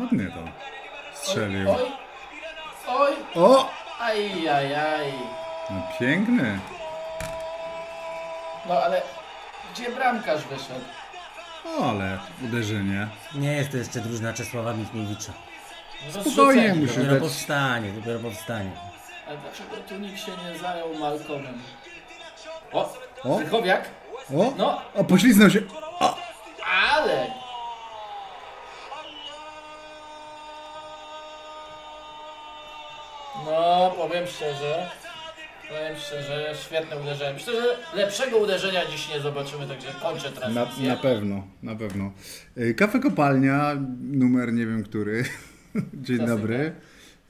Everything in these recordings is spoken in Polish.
Ładnie to strzelił. Oj, oj, O! aj, aj, aj. No piękny. No ale gdzie bramkarz wyszedł? O, ale uderzenie. Nie jest to jeszcze drużyna Czesława Michniewicza. Spokojnie Rozrzucenie. musi Dopiero dać. powstanie, dopiero powstanie. Ale dlaczego tu nikt się nie zajął Malcolmem? O, O. Krychowiak? O! No, O, pośliznął się. Szczerze, powiem szczerze, świetne uderzenie. Myślę, że lepszego uderzenia dziś nie zobaczymy, także kończę Na, transmisję. na pewno, na pewno. Y, Kafe Kopalnia, numer nie wiem który. Dzień Klasyka. dobry.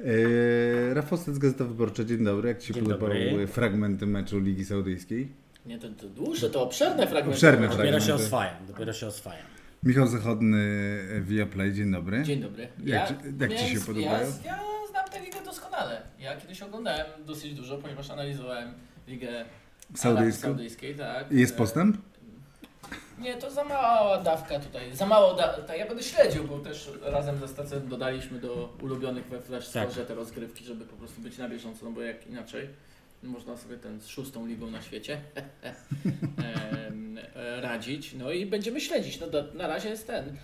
Y, Rafał Stec, Gazeta Wyborcza, dzień dobry. Jak Ci się podobały fragmenty meczu Ligi Saudyjskiej? Nie, to, to dłuższe, to obszerne fragmenty. Obszerne Dopiero się fragmenty. oswajam, dopiero się oswajam. Michał Zachodny, Viaplay, dzień dobry. Dzień dobry. Jak ci- jak ci się podobają? Ja, ja doskonale. Ja kiedyś oglądałem dosyć dużo, ponieważ analizowałem ligę Saudyjską? Saudyjskiej. Tak. Jest postęp? Nie, to za mała dawka tutaj. Za mało da- tak, Ja będę śledził, bo też razem ze stacją dodaliśmy do ulubionych we Flash Tak. Te rozgrywki, żeby po prostu być na bieżąco, no bo jak inaczej można sobie ten z szóstą ligą na świecie radzić. No i będziemy śledzić. No do, na razie jest ten.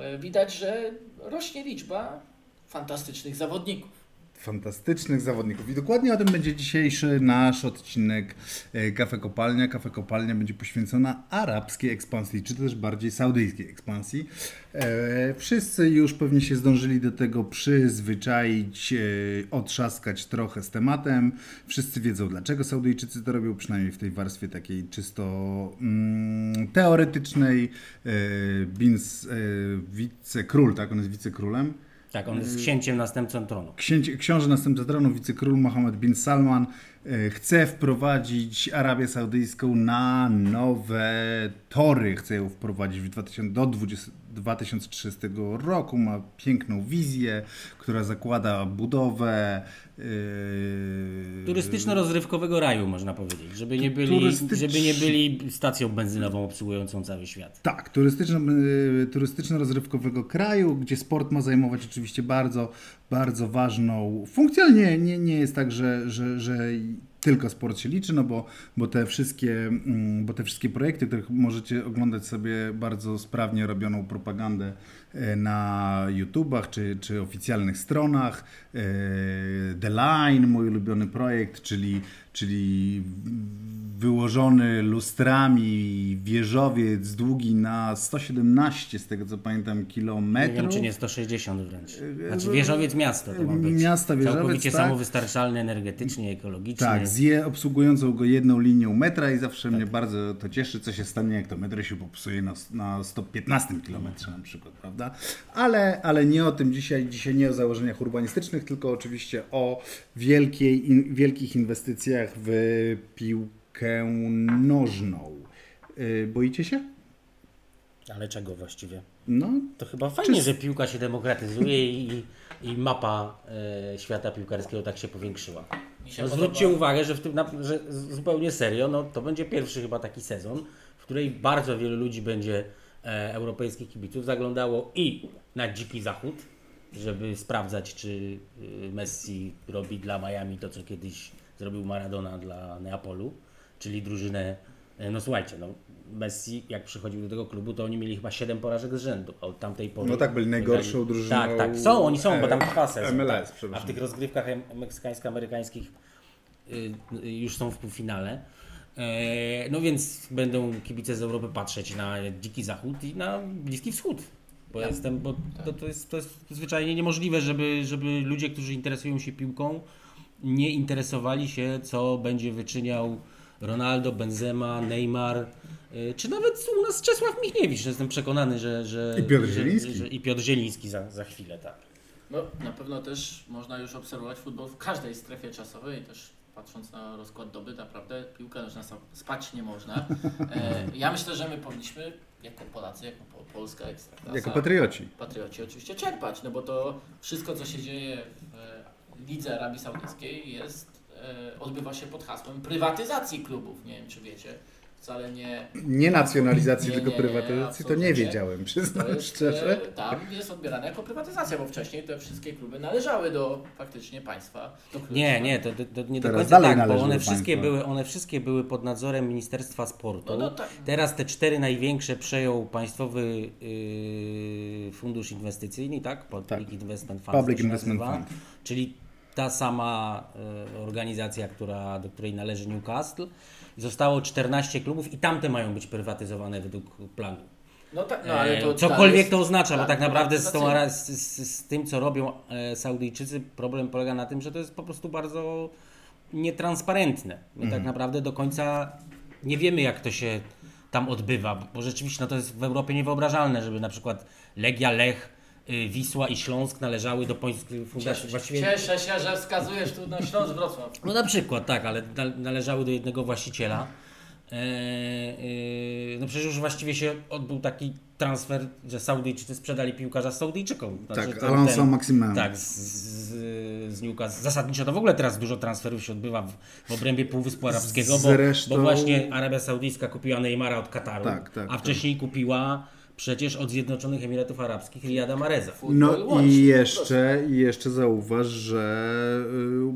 e, Widać, że rośnie liczba fantastycznych zawodników. Fantastycznych zawodników. I dokładnie o tym będzie dzisiejszy nasz odcinek e, Kafe Kopalnia. Kafe Kopalnia będzie poświęcona arabskiej ekspansji, czy też bardziej saudyjskiej ekspansji. E, wszyscy już pewnie się zdążyli do tego przyzwyczaić, e, otrzaskać trochę z tematem. Wszyscy wiedzą, dlaczego Saudyjczycy to robią, przynajmniej w tej warstwie takiej czysto mm, teoretycznej. Bins, wicekról, tak? On jest wicekrólem. Tak, on jest księciem następcą tronu. Księć, książę następca tronu, wicekról Mohammed bin Salman chce wprowadzić Arabię Saudyjską na nowe tory. Chce ją wprowadzić w 2000, do 20, 2030 roku. Ma piękną wizję, która zakłada budowę. e, Turystyczno-rozrywkowego raju, można powiedzieć. Żeby nie byli, Turystycz- żeby nie byli stacją benzynową obsługującą cały świat. Tak, turystyczno, y, turystyczno-rozrywkowego kraju, gdzie sport ma zajmować oczywiście bardzo, bardzo ważną funkcję, ale nie, nie, nie jest tak, że, że, że tylko sport się liczy, no bo, bo, te wszystkie, mm, bo te wszystkie projekty, których możecie oglądać sobie bardzo sprawnie robioną propagandę na YouTubach czy, czy oficjalnych stronach. e, The Line, mój ulubiony projekt, czyli, czyli wyłożony lustrami wieżowiec długi na 117, z tego co pamiętam, Nie kilometrów. wiem, czy nie 160 wręcz. Znaczy wieżowiec miasto to ma być. Miasta, wieżowiec, Całkowicie tak. samowystarczalny energetycznie, ekologicznie. Tak, z je obsługującą go jedną linią metra i zawsze mnie bardzo to cieszy, co się stanie, jak to metro się popsuje na, na 115 km na przykład, prawda? Ale, ale nie o tym dzisiaj, dzisiaj nie o założeniach urbanistycznych, tylko oczywiście o wielkiej, in, wielkich inwestycjach w piłkę nożną. Yy, boicie się? Ale czego właściwie? No, To chyba fajnie, Czy- że piłka się demokratyzuje i, i mapa e, świata piłkarskiego tak się powiększyła. Się No, podoba. zwróćcie uwagę, że, w tym, na, że zupełnie serio, no, to będzie pierwszy chyba taki sezon, w której bardzo wielu ludzi będzie europejskich kibiców zaglądało i na dziki zachód, żeby sprawdzać, czy y, Messi robi dla Miami to, co kiedyś zrobił Maradona dla Neapolu, czyli drużynę, e, no słuchajcie, no, Messi jak przychodził do tego klubu, to oni mieli chyba 7 porażek z rzędu, a od tamtej pory... No tak, byli najgorszą wygrali- drużyną, Tak, tak, są, oni są, bo tam trwa sezon. MLS, tak. A w tych rozgrywkach meksykańsko-amerykańskich y, y, już są w półfinale. E, No więc będą kibice z Europy patrzeć na Dziki Zachód i na Bliski Wschód. Bo, Ja- jestem, bo to, to, jest, to jest zwyczajnie niemożliwe, żeby, żeby ludzie, którzy interesują się piłką, nie interesowali się, co będzie wyczyniał Ronaldo, Benzema, Neymar, y, czy nawet u nas Czesław Michniewicz. Jestem przekonany, że... że I Piotr że- Zieliński. Że, I Piotr Zieliński za, za chwilę, tak. No, na pewno też można już obserwować futbol w każdej strefie czasowej, też patrząc na rozkład doby, naprawdę piłka nożna spać nie można. E, ja myślę, że my powinniśmy, jako Polacy, jako po, Polska Ekstraklasa, jako patrioci. patrioci oczywiście czerpać, no bo to wszystko, co się dzieje w Lidze Arabii Saudyjskiej jest, e, odbywa się pod hasłem prywatyzacji klubów. Nie wiem, czy wiecie. Wcale nie... Nie nacjonalizacji, Nie, tylko nie, prywatyzacji, to nie wiedziałem, przyznam jest, szczerze. e, tam jest odbierane jako prywatyzacja, bo wcześniej te wszystkie kluby należały do faktycznie państwa. Do. Nie, nie, to, to, to nie do końca dalej tak, bo one wszystkie, były, one wszystkie były pod nadzorem Ministerstwa Sportu. No, no tak. Teraz te cztery największe przejął Państwowy yy, Fundusz Inwestycyjny, tak? Public Tak. Investment Fund. Public Investment nazywa. Fund. Czyli ta sama y, organizacja, która, do której należy Newcastle. Zostało 14 klubów i tamte mają być prywatyzowane według planu. No tak, no ale to E, Cokolwiek jest- to oznacza, bo tak naprawdę z, tą, z, z, tym, co robią e, Saudyjczycy, problem polega na tym, że to jest po prostu bardzo nietransparentne. My Mhm. tak naprawdę do końca nie wiemy, jak to się tam odbywa, bo rzeczywiście no to jest w Europie niewyobrażalne, żeby na przykład Legia, Lech, Wisła i Śląsk należały do Polskiej Fundacji. Cieszę, Właściwie cieszę się, że wskazujesz tu na Śląsk Wrocław. no na przykład, tak, ale na- należały do jednego właściciela. E, e, no przecież już właściwie się odbył taki transfer, że Saudyjczycy sprzedali piłkarza Saudyjczykom. Znaczy, Tak, to Alonso Maximen. Tak, z, z, z Newcastle. Zasadniczo to w ogóle teraz dużo transferów się odbywa w, w obrębie Półwyspu Arabskiego, bo, Zresztą- bo właśnie Arabia Saudyjska kupiła Neymara od Kataru, Tak, tak, a tak. wcześniej kupiła przecież od Zjednoczonych Emiratów Arabskich Riyada Mareza. No i jeszcze, i jeszcze zauważ, że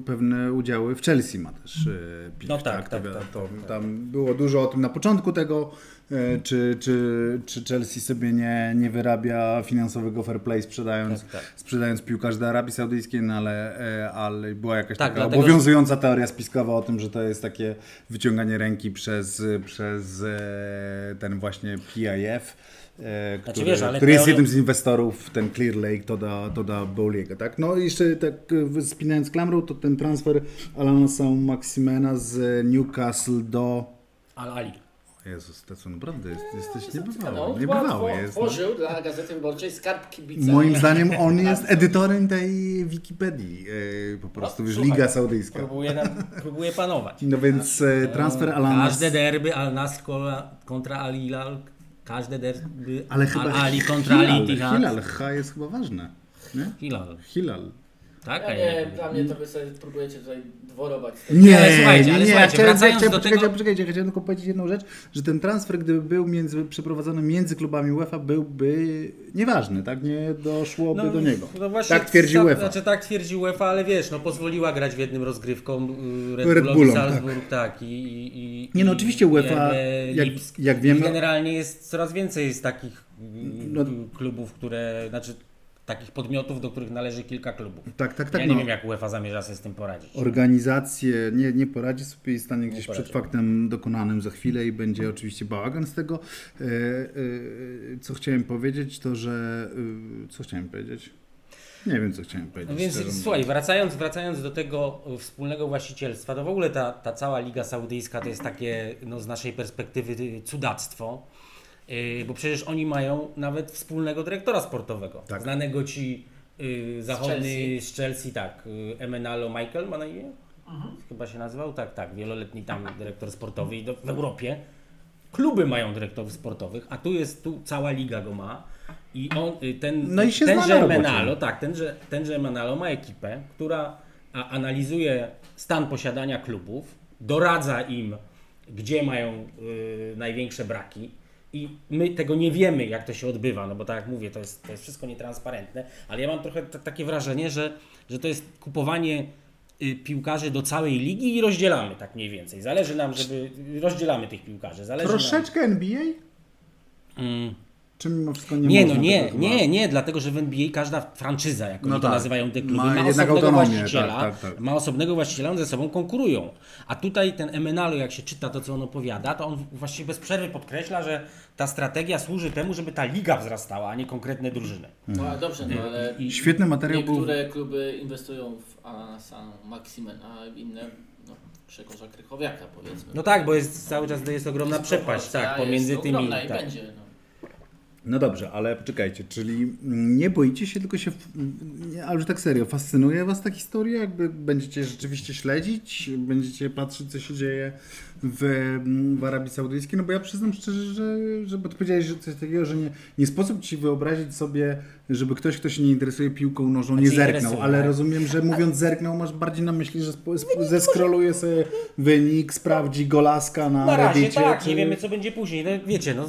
y, pewne udziały w Chelsea ma też y, No tak, tak, to, tak, to, tak, tak. Tam było dużo o tym na początku tego, y, czy, czy, czy Chelsea sobie nie, nie wyrabia finansowego fair play sprzedając, Tak, tak. sprzedając piłkarzy do Arabii Saudyjskiej, no ale, y, ale była jakaś Tak, taka dlatego, obowiązująca teoria spiskowa o tym, że to jest takie wyciąganie ręki przez, przez e, ten właśnie PIF. E, Który, Znaczy, wiesz, ale który jest jednym z inwestorów, ten Clear Lake, to da, to da Bowliego, tak? No i jeszcze tak spinając klamrą, to ten transfer Alana Maximena z Newcastle do... Al-Ali. Jezus, to co naprawdę jest, jesteś No, niebywały, niebywały jest. No. tworzył dla Gazety Wyborczej skarb kibica. Moim zdaniem on jest edytorem tej Wikipedii, e, po prostu, już Liga Saudyjska. Próbuje, nam, próbuje panować. No więc e, transfer Alana... Każde derby Al Nasr kola- kontra Al Hilal, każde derby Ale chyba Al Ali kontra Al Hilal, Ittihad. Hilal, H jest chyba ważne. Nie? Hilal. Hilal. Tak, Ja nie, dla mnie to wy sobie próbujecie tutaj dworować. z Nie, Ale słuchajcie, nie, ale nie, słuchajcie, chciałem, wracając chciałem, do poczekajcie, tego- poczekajcie, chciałem tylko powiedzieć jedną rzecz, że ten transfer, gdyby był między, przeprowadzony między klubami UEFA, byłby nieważny, tak? Nie doszłoby do niego. No właśnie, tak twierdzi tak, UEFA. Znaczy tak twierdzi UEFA, ale wiesz, no pozwoliła grać w jednym rozgrywką y, Red, Red Bullowi Bullom, Salzburg, tak. i, i, i, Nie no, oczywiście UEFA, jak- jak wiemy- generalnie jest coraz więcej jest takich y, No- klubów, które, znaczy takich podmiotów, do których należy kilka klubów. Tak, tak, tak. ja no. nie wiem, jak UEFA zamierza sobie z tym poradzić. Organizację nie, nie poradzi sobie i stanie gdzieś przed faktem dokonanym za chwilę i będzie oczywiście bałagan z tego. E, e, co chciałem powiedzieć, to że... E, co chciałem powiedzieć? Nie wiem, co chciałem powiedzieć. No więc słuchaj, wracając, wracając do tego wspólnego właścicielstwa, to w ogóle ta, ta cała Liga Saudyjska to jest takie no, z naszej perspektywy cudactwo, bo przecież oni mają nawet wspólnego dyrektora sportowego, Tak. znanego ci yy, zachodny Chelsea. z Chelsea, tak, yy, Emenalo Michael ma na imię? Chyba się nazywał? Tak, tak, wieloletni tam dyrektor sportowy i do, w Europie. Kluby mają dyrektorów sportowych, a tu jest, tu cała liga go ma. I on, y, ten, No i się tenże. Menalo, tak, tenże, tenże Menalo ma ekipę, która a, analizuje stan posiadania klubów, doradza im, gdzie mają y, największe braki. I my tego nie wiemy, jak to się odbywa, no bo tak jak mówię, to jest, to jest wszystko nietransparentne, ale ja mam trochę takie wrażenie, że, że to jest kupowanie y, piłkarzy do całej ligi i rozdzielamy tak mniej więcej. Zależy nam, żeby rozdzielamy tych piłkarzy. Zależy Troszeczkę NBA? Nam, mm, Czy mimo wszystko nie nie, no nie, nie, nie, dlatego że w NBA każda franczyza, jak oni No to tak. nazywają te kluby, Ma ma, osobnego właściciela, tak, tak, tak. ma osobnego właściciela, one ze sobą konkurują. A tutaj ten Emenalo, jak się czyta to, co on opowiada, to on właściwie bez przerwy podkreśla, że ta strategia służy temu, żeby ta liga wzrastała, a nie konkretne drużyny. No ale dobrze, no ale I, Świetny materiał był... niektóre kluby inwestują w Alanasa Maximen, a inne no, Grzegorza Krychowiaka powiedzmy. no tak, bo jest cały czas jest ogromna przepaść Proporcja tak, pomiędzy jest tymi. ogromna i tak. będzie. No. No dobrze, ale poczekajcie, czyli nie boicie się, tylko się, nie, ale już tak serio, fascynuje Was ta historia? Jakby będziecie rzeczywiście śledzić, będziecie patrzeć, co się dzieje w, w Arabii Saudyjskiej? No bo ja przyznam szczerze, że, że bo ty powiedziałeś że coś takiego, że nie, nie sposób Ci wyobrazić sobie, żeby ktoś, kto się nie interesuje piłką nożną, nie zerknął, ale tak. rozumiem, że mówiąc zerknął, masz bardziej na myśli, że zeskroluje sobie wynik, sprawdzi golaska na, Na razie Reddicie, tak, czy- nie wiemy co będzie później. No, wiecie, no,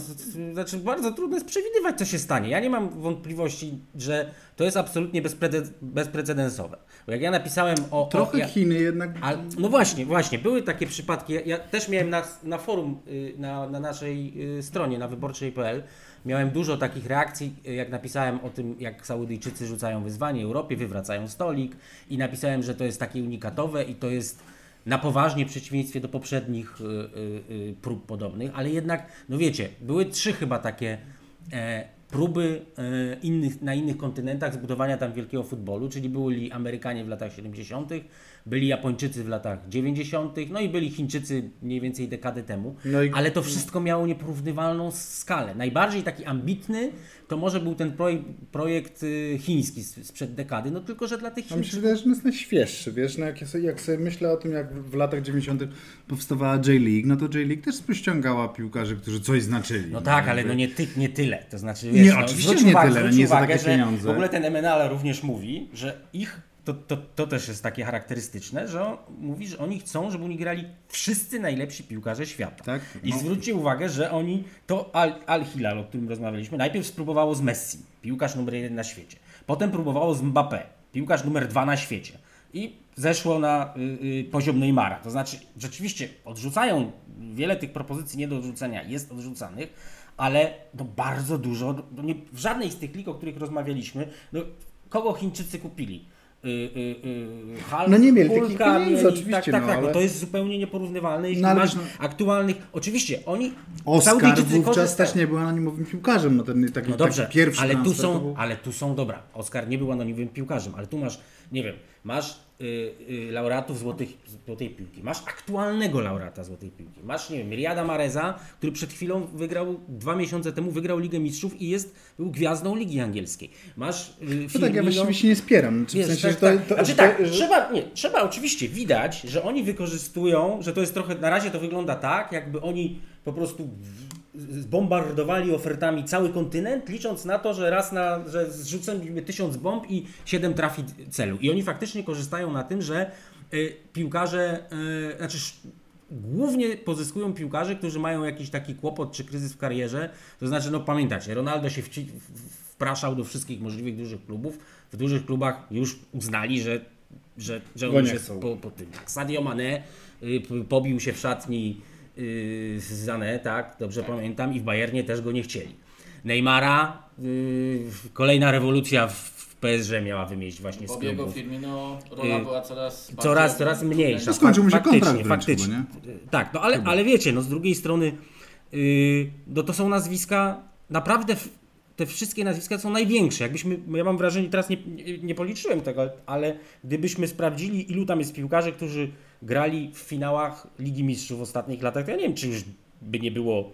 znaczy bardzo trudno jest przewidywać co się stanie. Ja nie mam wątpliwości, że to jest absolutnie bezprecedensowe. Bo jak ja napisałem o... Trochę o, ja, Chiny jednak... a, no właśnie, właśnie, były takie przypadki. Ja, ja też miałem na, na forum, y, na, na naszej y, stronie, na wyborczej.pl, miałem dużo takich reakcji, y, jak napisałem o tym, jak Saudyjczycy rzucają wyzwanie Europie, wywracają stolik i napisałem, że to jest takie unikatowe i to jest na poważnie w przeciwieństwie do poprzednich y, y, prób podobnych, ale jednak, no wiecie, były trzy chyba takie e, próby e, innych, na innych kontynentach zbudowania tam wielkiego futbolu, czyli byli Amerykanie w latach 70., byli Japończycy w latach 90., no i byli Chińczycy mniej więcej dekadę temu, No i- ale to wszystko miało nieporównywalną skalę. Najbardziej taki ambitny to może był ten projekt, projekt y, chiński sprzed dekady, no tylko, że dla tych Chińczyków wydaje, że on jest najświeższy, wiesz, no jak, ja sobie, jak sobie myślę o tym, jak w latach 90. powstawała J-League, no to J-League też ściągała piłkarzy, którzy coś znaczyli. No tak, ale jakby. no nie, ty, nie tyle. To znaczy, Nie, wiesz, no, oczywiście, nie uwagę, tyle, zwróć nie za uwagę, takie że pieniądze. W ogóle ten MNL również mówi, że ich, to, to, to też jest takie charakterystyczne, że on mówi, że oni chcą, żeby oni grali wszyscy najlepsi piłkarze świata. Tak, I no. zwróćcie uwagę, że oni, to Al, Al Hilal, o którym rozmawialiśmy, najpierw spróbowało z Messi, piłkarz numer jeden na świecie. Potem próbowało z Mbappé, piłkarz numer dwa na świecie. I zeszło na y, y, poziom Neymara. To znaczy, rzeczywiście odrzucają, wiele tych propozycji nie do odrzucenia jest odrzucanych, ale no bardzo dużo, no nie, w żadnej z tych lig, o których rozmawialiśmy, no, kogo Chińczycy kupili? Y, y, y, Hulk, No nie mieli takich Hulka pieniędzy, mieli, oczywiście, Tak, tak, no, tak, no to jest zupełnie nieporównywalne. Jeśli No, masz no- aktualnych, oczywiście oni, Oscar wówczas też nie był anonimowym piłkarzem, no ten no dobrze, pierwszy ale tu są, był- ale tu są, dobra, Oskar nie był anonimowym piłkarzem, ale tu masz, nie wiem, masz laureatów złotych, złotej piłki, masz aktualnego laureata złotej piłki, masz, nie wiem, Riada Mareza, który przed chwilą wygrał, dwa miesiące temu wygrał Ligę Mistrzów i jest, był gwiazdą Ligi Angielskiej. Masz y, No tak, ja właściwie się nie spieram. Wiesz, w sensie, tak, to, tak. to, znaczy tak, że- trzeba, nie, trzeba oczywiście widać, że oni wykorzystują, że to jest trochę, na razie to wygląda tak, jakby oni po prostu zbombardowali ofertami cały kontynent, licząc na to, że raz na, że zrzucimy tysiąc bomb i siedem trafi celu. I oni faktycznie korzystają na tym, że y, piłkarze, y, znaczy głównie pozyskują piłkarze, którzy mają jakiś taki kłopot czy kryzys w karierze. To znaczy, no pamiętacie, Ronaldo się wci- wpraszał do wszystkich możliwych dużych klubów. W dużych klubach już uznali, że, że, że on już jest po, po tym. Tak, Sadio Mane y, pobił się w szatni z Zane, tak, dobrze pamiętam, i w Bayernie też go nie chcieli. Neymara, y, kolejna rewolucja w, PSG miała wymieść właśnie z Bobiego klubów. Firmino rola Y, była coraz Coraz, coraz mniejsza. No skończył mu się Faktycznie, kontrakt wręcz faktycznie. chyba, Tak, no ale, ale wiecie, no z drugiej strony yy, no to są nazwiska, naprawdę te wszystkie nazwiska są największe. Jakbyśmy, ja mam wrażenie, teraz nie, nie, nie policzyłem tego, ale gdybyśmy sprawdzili, ilu tam jest piłkarzy, którzy grali w finałach Ligi Mistrzów w ostatnich latach, to ja nie wiem, czy już by nie było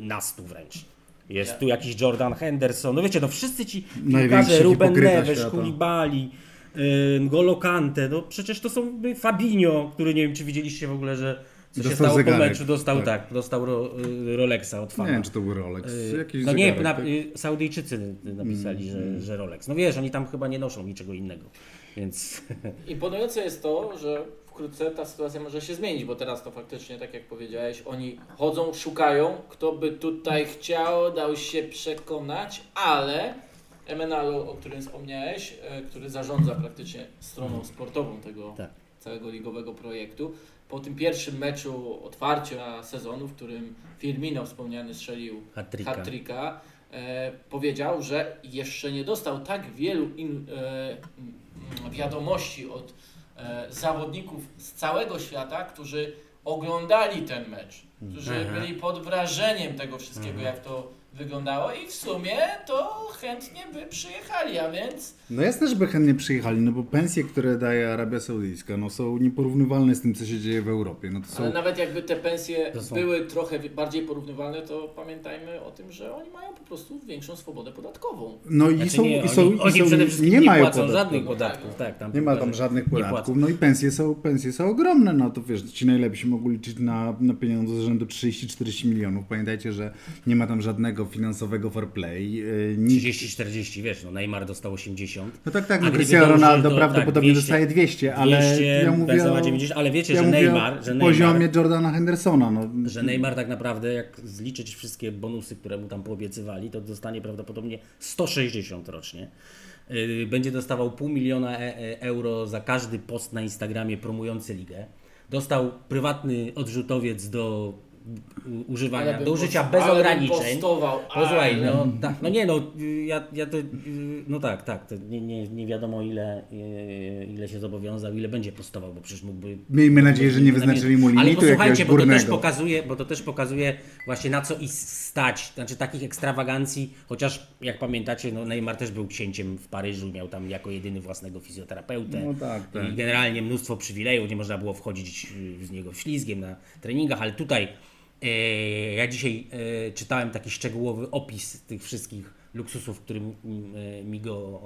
nastu wręcz. Jest Ja- tu jakiś Jordan Henderson, no wiecie, no wszyscy ci piłkarze, Ruben Neves. Koulibaly, yy, N'Golo Kante, no przecież to są y, Fabinho, który nie wiem, czy widzieliście w ogóle, że co się Dostał stało zegarek, po meczu, dostał tak. tak, dostał ro, y, Rolexa od Nie fana. wiem, czy to był Rolex. Y, Jakiś no nie, zegarek, na, tak? y, Saudyjczycy napisali, że, że Rolex. No wiesz, oni tam chyba nie noszą niczego innego, więc Imponujące jest to, że wkrótce ta sytuacja może się zmienić, bo teraz to faktycznie, tak jak powiedziałeś, oni chodzą, szukają, kto by tutaj chciał, dał się przekonać, ale MNL, o którym wspomniałeś, e, który zarządza praktycznie stroną sportową tego Tak. całego ligowego projektu, po tym pierwszym meczu otwarcia sezonu, w którym Firmino wspomniany strzelił hat-tricka. e, powiedział, że jeszcze nie dostał tak wielu in, e, mm, wiadomości od e, zawodników z całego świata, którzy oglądali ten mecz, którzy Mhm. byli pod wrażeniem tego wszystkiego, Mhm. jak to wyglądało i w sumie to chętnie by przyjechali, a więc No jasne, żeby chętnie przyjechali, no bo pensje, które daje Arabia Saudyjska, no są nieporównywalne z tym, co się dzieje w Europie. No to są... Ale nawet jakby te pensje są- były trochę bardziej porównywalne, to pamiętajmy o tym, że oni mają po prostu większą swobodę podatkową. No i Znaczy są, nie, i są, oni, i oni są przede wszystkim nie, nie, mają płacą podatków. żadnych podatków. tak, tam Nie ma tam żadnych podatków. No i pensje są, pensje są ogromne. No to wiesz, ci najlepsi mogą liczyć na, na pieniądze z rzędu 30-40 milionów. Pamiętajcie, że nie ma tam żadnego finansowego fair play. Yy, nikt- 30-40, wiesz, no Neymar dostał 80. No tak, tak, no Cristiano Ronaldo do- prawdopodobnie tak, 200, dostaje 200, ale 200, ja mówię o, 90, ale wiecie, ja że Neymar, że poziomie Neymar, Jordana Hendersona. No. że Neymar tak naprawdę, jak zliczyć wszystkie bonusy, które mu tam poobiecywali, to dostanie prawdopodobnie 160 rocznie. Yy, Będzie dostawał pół miliona e- e- euro za każdy post na Instagramie promujący ligę. Dostał prywatny odrzutowiec do używania, do użycia bez ale ograniczeń. Posłuchaj, ale- no, tak, no nie no, ja, ja to, no tak, tak, to nie, nie, nie wiadomo ile, y, ile się zobowiązał, ile będzie postował, bo przecież mógłby... Miejmy nadzieję, że nie wyznaczyli mu Ale limitu posłuchajcie, jakiegoś bo to też pokazuje, bo to też pokazuje właśnie na co i stać, znaczy takich ekstrawagancji, chociaż jak pamiętacie, no Neymar też był księciem w Paryżu, miał tam jako jedyny własnego fizjoterapeutę No tak, tak. i generalnie mnóstwo przywilejów, nie można było wchodzić y, z niego ślizgiem na treningach, ale tutaj e, ja dzisiaj e, czytałem taki szczegółowy opis tych wszystkich luksusów, którym mm, e, mi go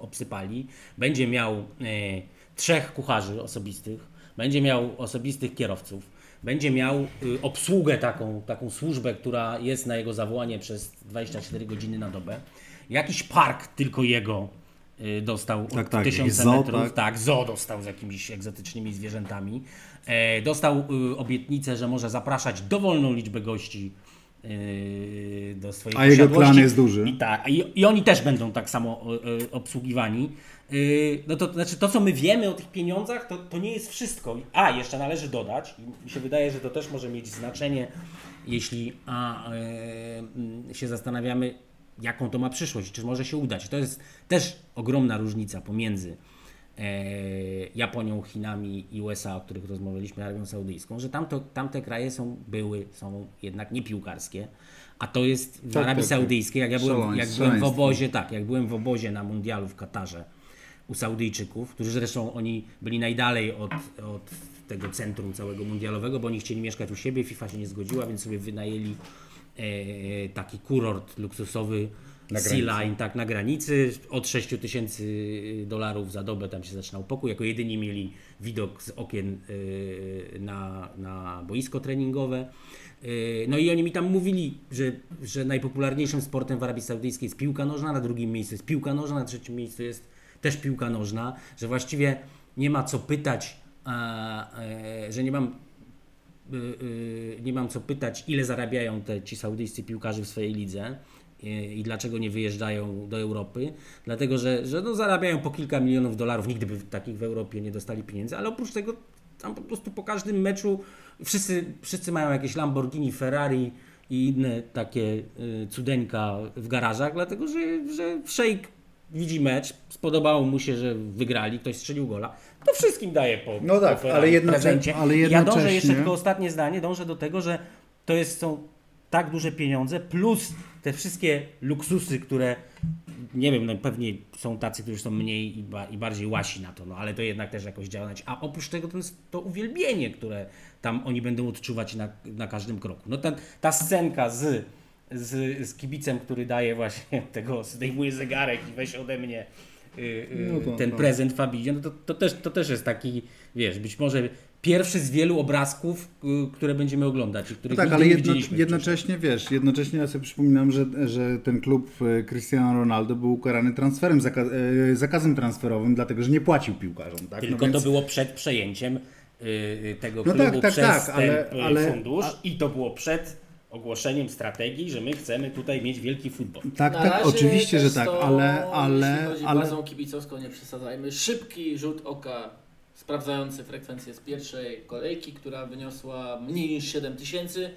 obsypali. Będzie miał e, trzech kucharzy osobistych, będzie miał osobistych kierowców, będzie miał y, obsługę taką, taką służbę, która jest na jego zawołanie przez 24 godziny na dobę. Jakiś park tylko jego y, dostał Tak, od tak, tysiące jakieś zoo, metrów. tak. Tak, zoo dostał z jakimiś egzotycznymi zwierzętami. E, dostał y, obietnicę, że może zapraszać dowolną liczbę gości y, do swojej A jego klan jest duży. I, tak, i, I oni też będą tak samo y, obsługiwani. No to znaczy to, co my wiemy o tych pieniądzach, to, to nie jest wszystko. A, jeszcze należy dodać, i mi się wydaje, że to też może mieć znaczenie, jeśli a, y, się zastanawiamy, jaką to ma przyszłość, czy może się udać. To jest też ogromna różnica pomiędzy Japonią, Chinami i USA, o których rozmawialiśmy, Arabią Saudyjską, że tamto, tamte kraje są, były, są jednak nie piłkarskie, a to jest w Tak, Arabii tak, tak. Saudyjskiej, jak ja byłem, Szaleństwo, jak byłem w obozie, tak, jak byłem w obozie na mundialu w Katarze u Saudyjczyków, którzy zresztą oni byli najdalej od, od tego centrum całego mundialowego, bo oni chcieli mieszkać u siebie, FIFA się nie zgodziła, więc sobie wynajęli e, taki kurort luksusowy Na Sea Line, tak, na granicy. Od 6 tysięcy dolarów za dobę tam się zaczynał pokój. Jako jedyni mieli widok z okien e, na, na boisko treningowe. E, No i oni mi tam mówili, że, że najpopularniejszym sportem w Arabii Saudyjskiej jest piłka nożna, na drugim miejscu jest piłka nożna, na trzecim miejscu jest też piłka nożna, że właściwie nie ma co pytać, e, że nie mam y, y, nie mam co pytać, ile zarabiają te ci saudyjscy piłkarze w swojej lidze y, i dlaczego nie wyjeżdżają do Europy. Dlatego, że, że no zarabiają po kilka milionów dolarów, nigdy by takich w Europie nie dostali pieniędzy, ale oprócz tego tam po prostu po każdym meczu wszyscy, wszyscy mają jakieś Lamborghini, Ferrari i inne takie y, cudeńka w garażach, dlatego że, że szejk widzi mecz, spodobało mu się, że wygrali, ktoś strzelił gola, to wszystkim daje po No tak, po ale w jednocze- prezencie. ale Ja dążę jednocześnie- jeszcze tylko ostatnie zdanie, dążę do tego, że to jest, są tak duże pieniądze, plus te wszystkie luksusy, które nie wiem, no pewnie są tacy, którzy są mniej i, ba, i bardziej łasi na to, no ale to jednak też jakoś działać. A oprócz tego to jest to uwielbienie, które tam oni będą odczuwać na, na każdym kroku. No ta, ta scenka z, z, z kibicem, który daje właśnie tego, zdejmuje zegarek i weź ode mnie y, y, No to- ten to- prezent Fabidzie, no to, to, też, to też jest taki, wiesz, być może pierwszy z wielu obrazków, y, które będziemy oglądać i których Tak, nigdy ale nie jedno, widzieliśmy jednocześnie wiesz, jednocześnie ja sobie przypominam, że, że ten klub e, Cristiano Ronaldo był ukarany transferem, zaka, e, zakazem transferowym, dlatego, że nie płacił piłkarzom. Tak? Tylko no więc, to było przed przejęciem y, y, tego No klubu tak, tak, przez tak, ten ale- y, ale- fundusz a- i to było przed ogłoszeniem strategii, że my chcemy tutaj mieć wielki futbol. Tak, Na tak, oczywiście, że tak, ale, ale, jeśli chodzi ale bazą kibicowską, nie przesadzajmy. Szybki rzut oka sprawdzający frekwencję z pierwszej kolejki, która wyniosła mniej niż 7 tysięcy.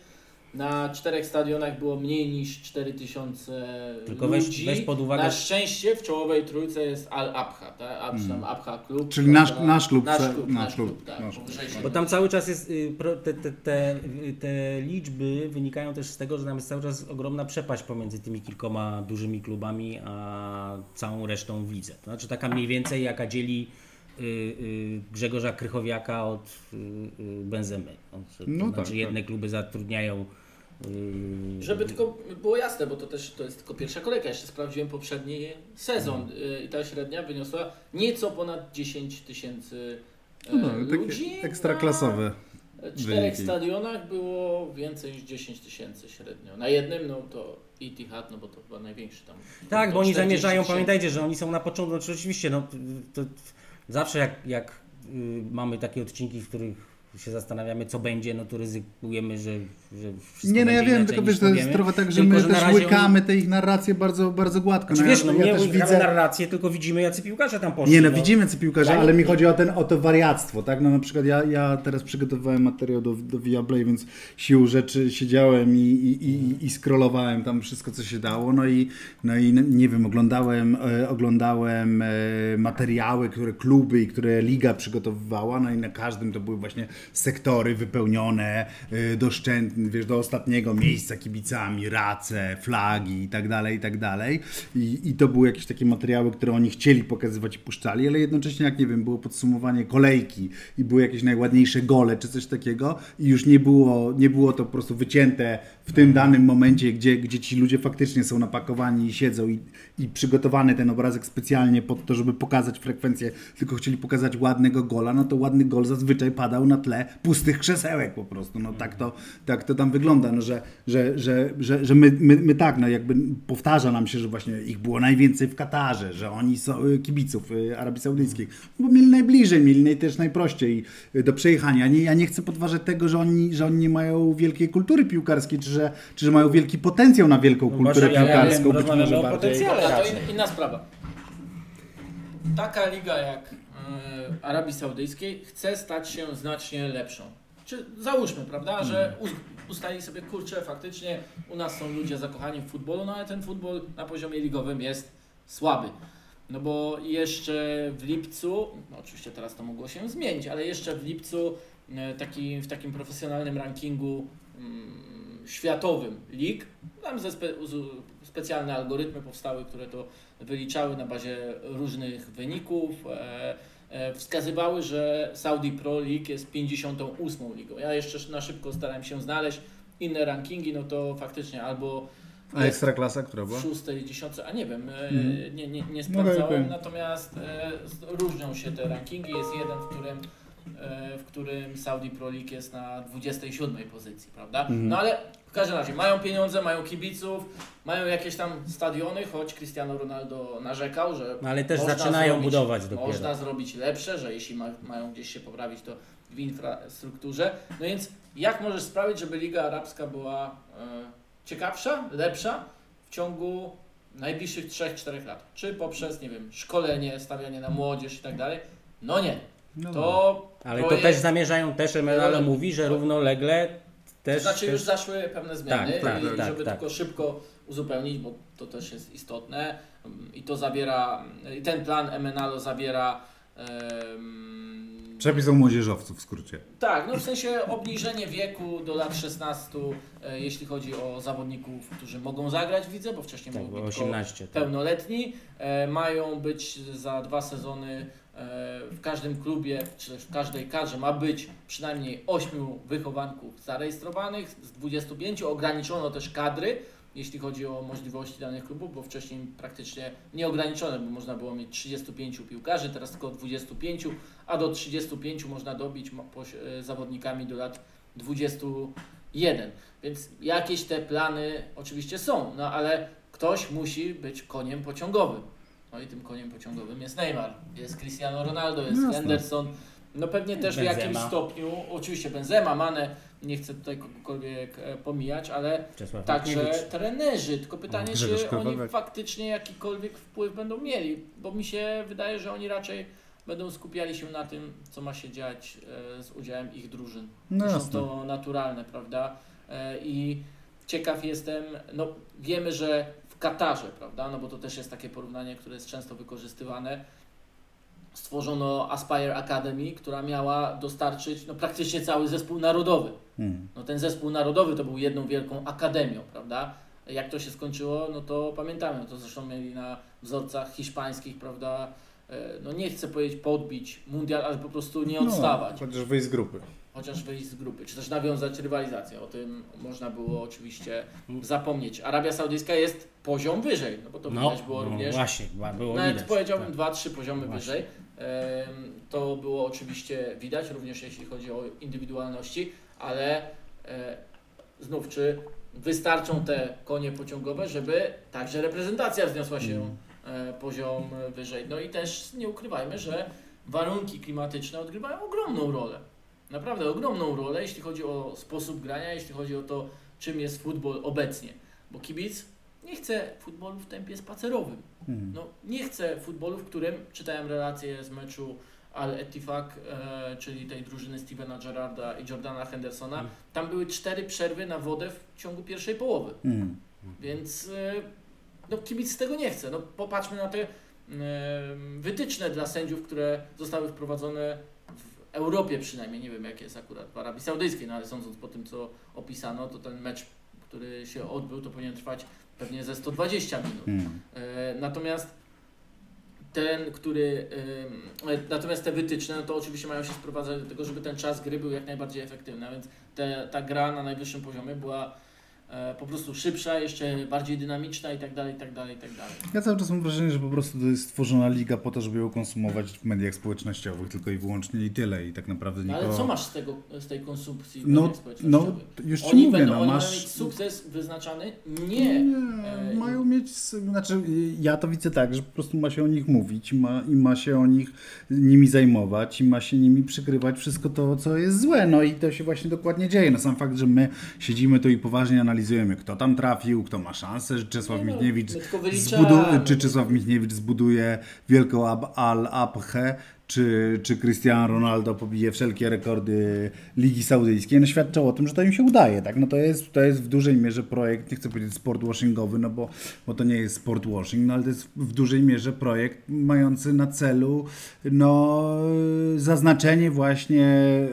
Na czterech stadionach było mniej niż 4000 Tylko ludzi. weź- weź pod uwagę- Na szczęście w czołowej trójce jest Al Abha, tak? Tam Abha Klub. Czyli nasz- prawda? nasz klub, Nasz klub, nasz klub, klub, tak. nasz klub. Bo tam cały czas jest, y, te, te, te, te liczby wynikają też z tego, że tam jest cały czas ogromna przepaść pomiędzy tymi kilkoma dużymi klubami, a całą resztą w lidze. To znaczy taka mniej więcej jaka dzieli Grzegorza Krychowiaka od y, y, Benzemy. No, No znaczy tak, jedne kluby zatrudniają y, Żeby tylko było jasne, bo to też to jest tylko pierwsza kolejka. Jeszcze sprawdziłem poprzedni sezon y, i ta średnia wyniosła nieco ponad 10 tysięcy e, No, ludzi. takie ekstraklasowe. Na czterech wyniki. stadionach było więcej niż 10 tysięcy średnio. Na jednym, no to Etihad, no bo to chyba największy tam. Tak, bo oni 40 zamierzają, tysięcy. pamiętajcie, że oni są na początku, znaczy oczywiście, no, to, to zawsze jak, jak y, mamy takie odcinki, w których się zastanawiamy, co będzie, no to ryzykujemy, że, że wszystko Nie, no ja wiem, tylko wiesz, to jest trochę tak, że Tylko, my że też łykamy te ich narracje bardzo, bardzo gładko. Znaczy, wiesz, no ja, nie też widzę, narrację, tylko widzimy, jacy piłkarze tam poszli. Nie no, widzimy co piłkarze, nie- ale mi chodzi o, ten, o to wariactwo, tak? No na przykład ja, ja teraz przygotowywałem materiał do, do Viaplay, więc sił rzeczy siedziałem i, i, i, i scrollowałem tam wszystko, co się dało, no i, no i nie wiem, oglądałem, e, oglądałem e, materiały, które kluby i które liga przygotowywała, no i na każdym to były właśnie sektory wypełnione e, do szczęt, wiesz, do ostatniego miejsca kibicami, race, flagi i tak dalej, i tak dalej. I, I to były jakieś takie materiały, które oni chcieli pokazywać i puszczali, ale jednocześnie, jak nie wiem, było podsumowanie kolejki i były jakieś najładniejsze gole czy coś takiego i już nie było, nie było to po prostu wycięte w tym danym momencie, gdzie, gdzie ci ludzie faktycznie są napakowani i siedzą i, i przygotowany ten obrazek specjalnie pod to, żeby pokazać frekwencję, tylko chcieli pokazać ładnego gola, no to ładny gol zazwyczaj padał na tle pustych krzesełek po prostu. No tak to, tak to tam wygląda, no, że, że, że, że, że my, my, my tak, no jakby powtarza nam się, że właśnie ich było najwięcej w Katarze, że oni są y, kibiców y, Arabii Saudyjskiej, bo mieli najbliżej, mieli też najprościej y, do przejechania. Nie, ja nie chcę podważać tego, że oni, że oni nie mają wielkiej kultury piłkarskiej, czy że, czy że mają wielki potencjał na wielką kulturę może ja piłkarską, wiem, być może bardziej. Dobra, to in, inna sprawa. Taka liga jak e, Arabii Saudyjskiej chce stać się znacznie lepszą. Czy załóżmy, prawda, że uz, ustali sobie, kurczę, faktycznie u nas są ludzie zakochani w futbolu, no ale ten futbol na poziomie ligowym jest słaby. No bo jeszcze w lipcu, no oczywiście teraz to mogło się zmienić, ale jeszcze w lipcu e, taki, w takim profesjonalnym rankingu mm, światowym lig, tam ze spe, specjalne algorytmy powstały, które to wyliczały na bazie różnych wyników. E, e, wskazywały, że Saudi Pro League jest 58 ligą. Ja jeszcze na szybko starałem się znaleźć inne rankingi, no to faktycznie albo A ekstraklasa, która w była? szóstej, dziesiątce, a nie wiem, Mhm. nie, nie, nie No, sprawdzałem, okej. natomiast e, różnią się te rankingi. Jest jeden, w którym, w którym Saudi Pro League jest na 27 pozycji, prawda? Mhm. No ale w każdym razie mają pieniądze, mają kibiców, mają jakieś tam stadiony, choć Cristiano Ronaldo narzekał, że No, ale też zaczynają zrobić, budować dopiero. Można zrobić lepsze, że jeśli ma, mają gdzieś się poprawić, to w infrastrukturze. No więc jak możesz sprawić, żeby Liga Arabska była e, ciekawsza, lepsza w ciągu najbliższych 3-4 lat? Czy poprzez, nie wiem, szkolenie, stawianie na młodzież i tak dalej? No nie. No To Ale to też zamierzają, też MLL mówi, że równolegle też... to znaczy też już zaszły pewne zmiany Tak, tak, i tak, żeby tak. tylko szybko uzupełnić, bo to też jest istotne i to zawiera, i ten plan MNALO zawiera em, Przepis o młodzieżowców w skrócie. tak, no w sensie obniżenie wieku do lat 16, e, jeśli chodzi o zawodników, którzy mogą zagrać w lidze, bo wcześniej tak, mogli bo tylko 18. Tak. pełnoletni. E, mają być za dwa sezony w każdym klubie, czy też w każdej kadrze ma być przynajmniej 8 wychowanków zarejestrowanych z 25. Ograniczono też kadry, jeśli chodzi o możliwości danych klubów, bo wcześniej praktycznie nieograniczone, bo można było mieć 35 piłkarzy, teraz tylko 25, a do 35 można dobić e, zawodnikami do lat 21. Więc jakieś te plany oczywiście są, no ale ktoś musi być koniem pociągowym. No i tym koniem pociągowym jest Neymar, jest Cristiano Ronaldo, jest Jasne. Henderson. No pewnie też w Benzema. jakimś stopniu, oczywiście Benzema, Mane, nie chcę tutaj kogokolwiek e, pomijać, ale Czesław także Michniewicz. trenerzy. Tylko pytanie, Grzegorz czy oni faktycznie jakikolwiek wpływ będą mieli, bo mi się wydaje, że oni raczej będą skupiali się na tym, co ma się dziać e, z udziałem ich drużyn. No Zresztą to naturalne, prawda? e, i ciekaw jestem, no wiemy, że w Katarze, prawda, no bo to też jest takie porównanie, które jest często wykorzystywane, stworzono Aspire Academy, która miała dostarczyć no, praktycznie cały zespół narodowy. Hmm. No, ten zespół narodowy to był jedną wielką akademią, prawda? Jak to się skończyło, no to pamiętamy, no to zresztą mieli na wzorcach hiszpańskich, prawda? E, No nie chcę powiedzieć podbić mundial, ale po prostu nie odstawać, No, chociaż wyjść z grupy. chociaż wyjść z grupy, czy też nawiązać rywalizację. O tym można było oczywiście zapomnieć. Arabia Saudyjska jest poziom wyżej, no bo to widać było no również właśnie, było nawet widać. powiedziałbym tak. dwa, trzy poziomy Właśnie. wyżej. To było oczywiście widać, również jeśli chodzi o indywidualności, ale e, znów, czy wystarczą te konie pociągowe, żeby także reprezentacja wzniosła się e, poziom wyżej. No i też nie ukrywajmy, że warunki klimatyczne odgrywają ogromną rolę. Naprawdę ogromną rolę, jeśli chodzi o sposób grania, jeśli chodzi o to, czym jest futbol obecnie. Bo kibic nie chce futbolu w tempie spacerowym. Hmm. No, nie chcę futbolu, w którym czytałem relacje z meczu Al Ettifaq, e, czyli tej drużyny Stevena Gerrarda i Jordana Hendersona. Mm. Tam były cztery przerwy na wodę w ciągu pierwszej połowy. Hmm. Więc e, no, kibic tego nie chce. No, popatrzmy na te wytyczne dla sędziów, które zostały wprowadzone w Europie przynajmniej. Nie wiem, jak jest akurat w Arabii Saudyjskiej, no, ale sądząc po tym, co opisano, to ten mecz, który się odbył, to powinien trwać pewnie ze 120 minut. Hmm. E, Natomiast ten, który. e, Natomiast te wytyczne, no to oczywiście mają się sprowadzać do tego, żeby ten czas gry był jak najbardziej efektywny, a więc te, ta gra na najwyższym poziomie była po prostu szybsza, jeszcze bardziej dynamiczna i tak dalej, i tak dalej, i tak dalej. Ja cały czas mam wrażenie, że po prostu to jest stworzona liga po to, żeby ją konsumować w mediach społecznościowych tylko i wyłącznie i tyle i tak naprawdę No, nikogo... ale co masz z, tego, z tej konsumpcji w No, mediach no społecznościowych? już ci Oni mówię, będą no oni mają masz... mieć sukces wyznaczany? Nie. Nie, E, mają mieć, znaczy ja to widzę tak, że po prostu ma się o nich mówić i ma, i ma się o nich nimi zajmować i ma się nimi przykrywać wszystko to, co jest złe, no i to się właśnie dokładnie dzieje. No sam fakt, że my siedzimy tu i poważnie analizujemy, kto tam trafił, kto ma szansę, że Czesław Nie no, Michniewicz zbudu- czy Czesław Michniewicz zbuduje wielką Ab- Al-Abhę, czy, czy Cristiano Ronaldo pobije wszelkie rekordy Ligi Saudyjskiej, no świadczą o tym, że to im się udaje, tak? No to jest, to jest w dużej mierze projekt, nie chcę powiedzieć sport washingowy, no bo, bo to nie jest sport washing, no ale to jest w dużej mierze projekt mający na celu no, zaznaczenie właśnie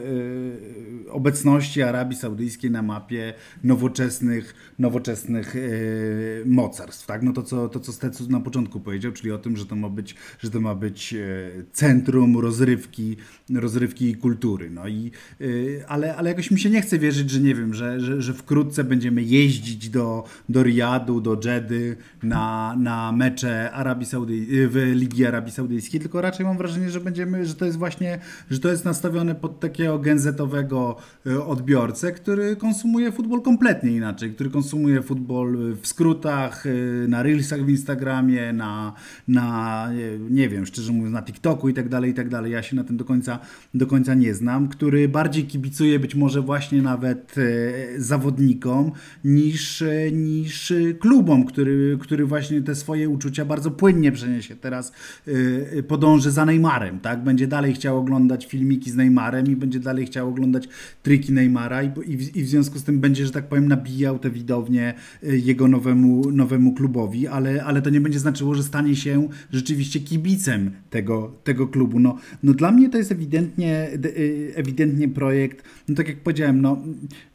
y, obecności Arabii Saudyjskiej na mapie nowoczesnych, nowoczesnych y, mocarstw, tak? No to co, to co Stecu na początku powiedział, czyli o tym, że to ma być, że to ma być y, centrum rozrywki, rozrywki i kultury, no i y, ale, ale jakoś mi się nie chce wierzyć, że nie wiem, że, że, że wkrótce będziemy jeździć do, do Riyadu, do Jeddy na, na mecze Arabii Saudyj- y, w Ligi Arabii Saudyjskiej, tylko raczej mam wrażenie, że będziemy, że to jest właśnie, że to jest nastawione pod takiego genzetowego y, odbiorcę, który konsumuje futbol kompletnie inaczej, który konsumuje futbol w skrótach, y, na reelsach w Instagramie, na, na nie- wiem, szczerze mówiąc, na TikToku i tak dalej, i tak dalej. Ja się na tym do końca, do końca nie znam, który bardziej kibicuje być może właśnie nawet e, zawodnikom niż, e, niż e, klubom, który, który właśnie te swoje uczucia bardzo płynnie przeniesie. Teraz e, e, podąży za Neymarem, tak? Będzie dalej chciał oglądać filmiki z Neymarem i będzie dalej chciał oglądać triki Neymara i, i, w, i w związku z tym będzie, że tak powiem, nabijał te widownie e, jego nowemu, nowemu klubowi, ale, ale to nie będzie znaczyło, że stanie się rzeczywiście kibicem tego, tego klubu. No, no dla mnie to jest ewidentnie, de- y, ewidentnie projekt, no tak jak powiedziałem, no,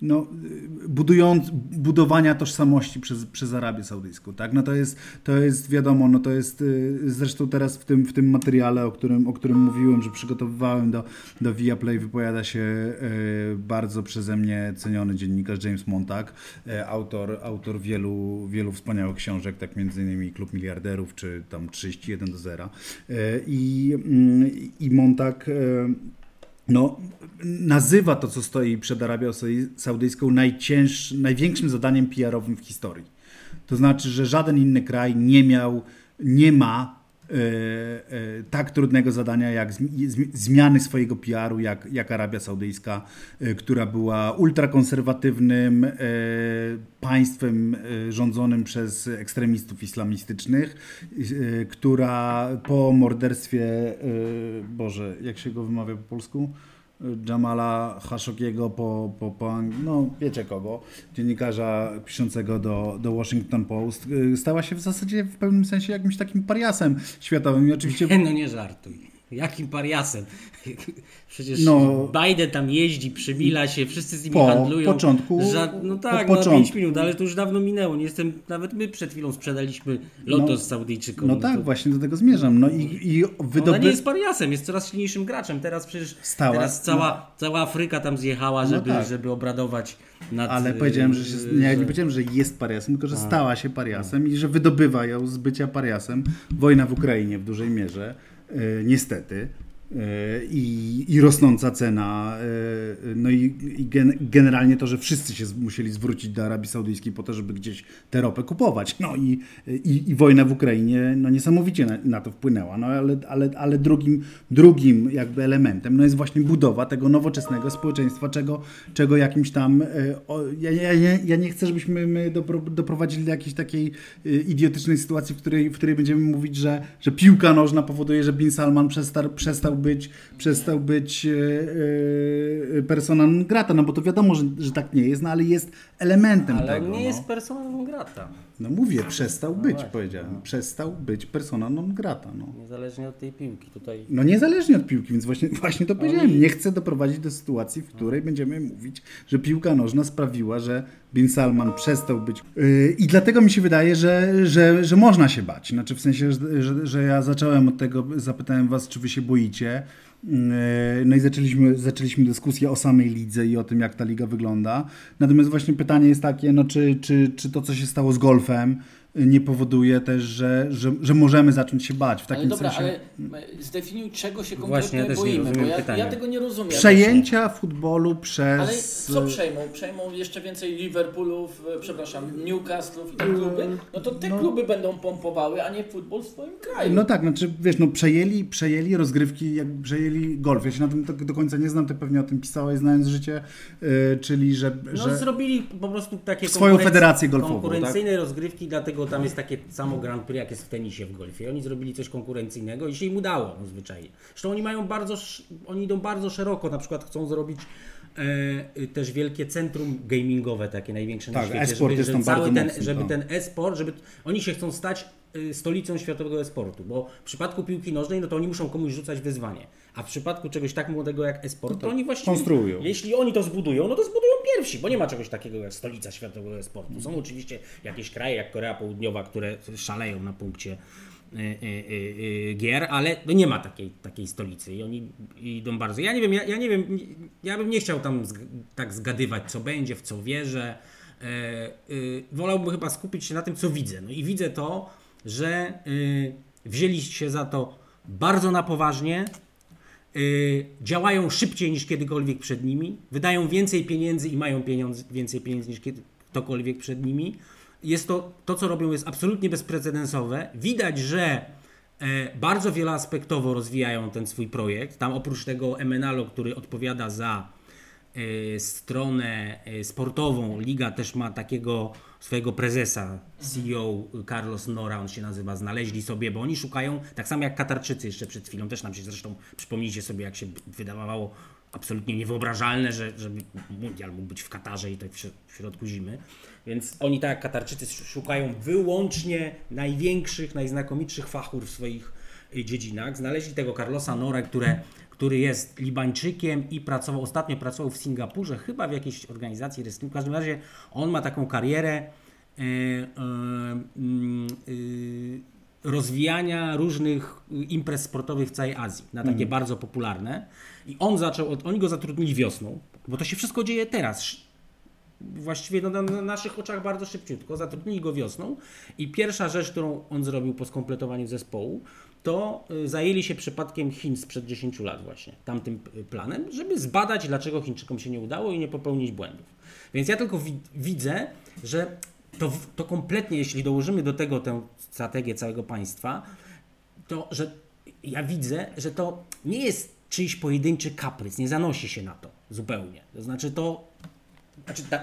no y, budując, budowania tożsamości przez, przez Arabię Saudyjską, tak? No to jest, to jest wiadomo, no to jest y, zresztą teraz w tym, w tym materiale, o którym, o którym mówiłem, że przygotowywałem do, do Viaplay, wypowiada się y, bardzo przeze mnie ceniony dziennikarz James Montag, y, autor, autor wielu, wielu wspaniałych książek, tak między innymi Klub Miliarderów, czy tam 31 do 0. Y, I, mm, i Montag y, no, nazywa to, co stoi przed Arabią Saudyjską największym zadaniem PR-owym w historii. To znaczy, że żaden inny kraj nie miał, nie ma e, e, tak trudnego zadania jak zmi- zmi- zmiany swojego PR-u, jak, jak Arabia Saudyjska, e, która była ultrakonserwatywnym e, państwem e, rządzonym przez ekstremistów islamistycznych, e, która po morderstwie, e, Boże, jak się go wymawia po polsku? Jamala Khashoggiego po, po, po, no wiecie kogo, dziennikarza piszącego do, do Washington Post, y, stała się w zasadzie w pewnym sensie jakimś takim pariasem światowym i oczywiście... No nie żartuj. Jakim pariasem? Przecież No. Biden tam jeździ, przymila się, wszyscy z nim Po handlują. początku- no po tak, no początku. 5 minut, ale to już dawno minęło. Nie jestem, nawet my przed chwilą sprzedaliśmy Lotos Saudyjczykom. No tak, to, właśnie do tego zmierzam. No i, i Ona nie jest pariasem, jest coraz silniejszym graczem. Teraz przecież Stała- teraz cała, cała Afryka tam zjechała, No żeby, tak. żeby obradować nad... Ale powiedziałem, że się, y, nie, ja nie że- powiedziałem, że jest pariasem, tylko że stała się pariasem i że wydobywa ją z bycia pariasem. Wojna w Ukrainie w dużej mierze, niestety. E, I, I rosnąca cena, e, no i, i gen, generalnie to, że wszyscy się musieli zwrócić do Arabii Saudyjskiej po to, żeby gdzieś tę ropę kupować. No i, i, i wojna w Ukrainie no niesamowicie na, na to wpłynęła. No ale, ale, ale drugim, drugim jakby elementem no jest właśnie budowa tego nowoczesnego społeczeństwa, czego, czego jakimś tam. e, O, ja, ja, ja, nie chcę, żebyśmy my dopro, doprowadzili do jakiejś takiej idiotycznej sytuacji, w której, w której będziemy mówić, że, że piłka nożna powoduje, że Bin Salman przestał, przestał być, przestał być e, e, persona non grata, no bo to wiadomo, że, że tak nie jest, no ale jest elementem Ale tego. nie no. jest persona non grata. No mówię, przestał być, właśnie, powiedziałem. Przestał być persona non grata. No. Niezależnie od tej piłki tutaj. no niezależnie od piłki, więc właśnie, właśnie to powiedziałem. Nie chcę doprowadzić do sytuacji, w której będziemy mówić, że piłka nożna sprawiła, że Bin Salman przestał być. Yy, I dlatego mi się wydaje, że, że, że można się bać. Znaczy w sensie, że, że, że ja zacząłem od tego, zapytałem was, czy wy się boicie. Yy, No i zaczęliśmy, zaczęliśmy dyskusję o samej lidze i o tym, jak ta liga wygląda. Natomiast właśnie pytanie jest takie, no czy, czy, czy to, co się stało z golfem, nie powoduje też, że, że, że możemy zacząć się bać w takim Ale dobra, sensie. ale e, zdefiniuj czego się Właśnie, konkretnie ja też nie boimy, bo ja, ja tego nie rozumiem. Przejęcia futbolu przez. Ale co przejmą? Przejmą jeszcze więcej Liverpoolów, e, przepraszam, Newcastlów i te kluby? No to te No. kluby będą pompowały, a nie futbol w swoim kraju. No tak, znaczy wiesz, no przejęli, przejęli rozgrywki, jak przejęli golf. Ja się na tym tak do końca nie znam, ty pewnie o tym pisałeś, znając życie, yy, czyli że, No że zrobili po prostu takie Swoją federację golfową, tak? Konkurencyjne rozgrywki, dlatego tam jest takie samo Grand Prix, jak jest w tenisie w golfie. Oni zrobili coś konkurencyjnego i się im udało no, zwyczajnie. Zresztą oni mają bardzo, oni idą bardzo szeroko, na przykład chcą zrobić e, też wielkie centrum gamingowe, takie największe na Tak, świecie. e-sport jest tam cały ten, żeby tak. ten e-sport, żeby oni się chcą stać stolicą światowego e-sportu, bo w przypadku piłki nożnej, no to oni muszą komuś rzucać wyzwanie. A w przypadku czegoś tak młodego jak e-sport, to oni właściwie konstruują. jeśli oni to zbudują, no to zbudują pierwsi, bo nie ma czegoś takiego jak stolica światowego sportu. Są oczywiście jakieś kraje jak Korea Południowa, które szaleją na punkcie y, y, y, y, gier, ale no nie ma takiej, takiej stolicy i oni idą bardzo. Ja nie wiem, ja, ja nie wiem, ja bym nie chciał tam zg- tak zgadywać, co będzie, w co wierzę. E, y, wolałbym chyba skupić się na tym, co widzę. No i widzę to, że y, wzięli się za to bardzo na poważnie, y, działają szybciej niż kiedykolwiek przed nimi, wydają więcej pieniędzy i mają więcej pieniędzy niż kiedy, ktokolwiek przed nimi. Jest to, to, co robią, jest absolutnie bezprecedensowe. Widać, że e, bardzo wieloaspektowo rozwijają ten swój projekt. Tam oprócz tego MNALO, który odpowiada za e, stronę e, sportową, Liga też ma takiego swojego prezesa, CEO Carlos Nora, on się nazywa, znaleźli sobie, bo oni szukają, tak samo jak Katarczycy jeszcze przed chwilą, też nam się zresztą, przypomnijcie sobie, jak się wydawało absolutnie niewyobrażalne, że, żeby mundial mógł być w Katarze i to w środ- w środku zimy. Więc oni tak jak Katarczycy sz- szukają wyłącznie największych, najznakomitszych fachur w swoich y, dziedzinach. Znaleźli tego Carlosa Nora, które, który jest Libańczykiem i pracował, ostatnio pracował w Singapurze, chyba w jakiejś organizacji wrestlingu. W każdym razie on ma taką karierę e, e, mm, y, rozwijania różnych imprez sportowych w całej Azji, na takie bardzo popularne. I on zaczął, oni go zatrudnili wiosną, bo to się wszystko dzieje teraz. Właściwie no, na, na naszych oczach bardzo szybciutko. Zatrudnili go wiosną i pierwsza rzecz, którą on zrobił po skompletowaniu zespołu, to y, zajęli się przypadkiem Chin sprzed 10 lat właśnie, tamtym y, planem, żeby zbadać, dlaczego Chińczykom się nie udało i nie popełnić błędów. Więc ja tylko wi- widzę, że to, to kompletnie, jeśli dołożymy do tego tę strategię całego państwa, to, że ja widzę, że to nie jest czyjś pojedynczy kaprys, nie zanosi się na to zupełnie. To znaczy to. Znaczy, ta,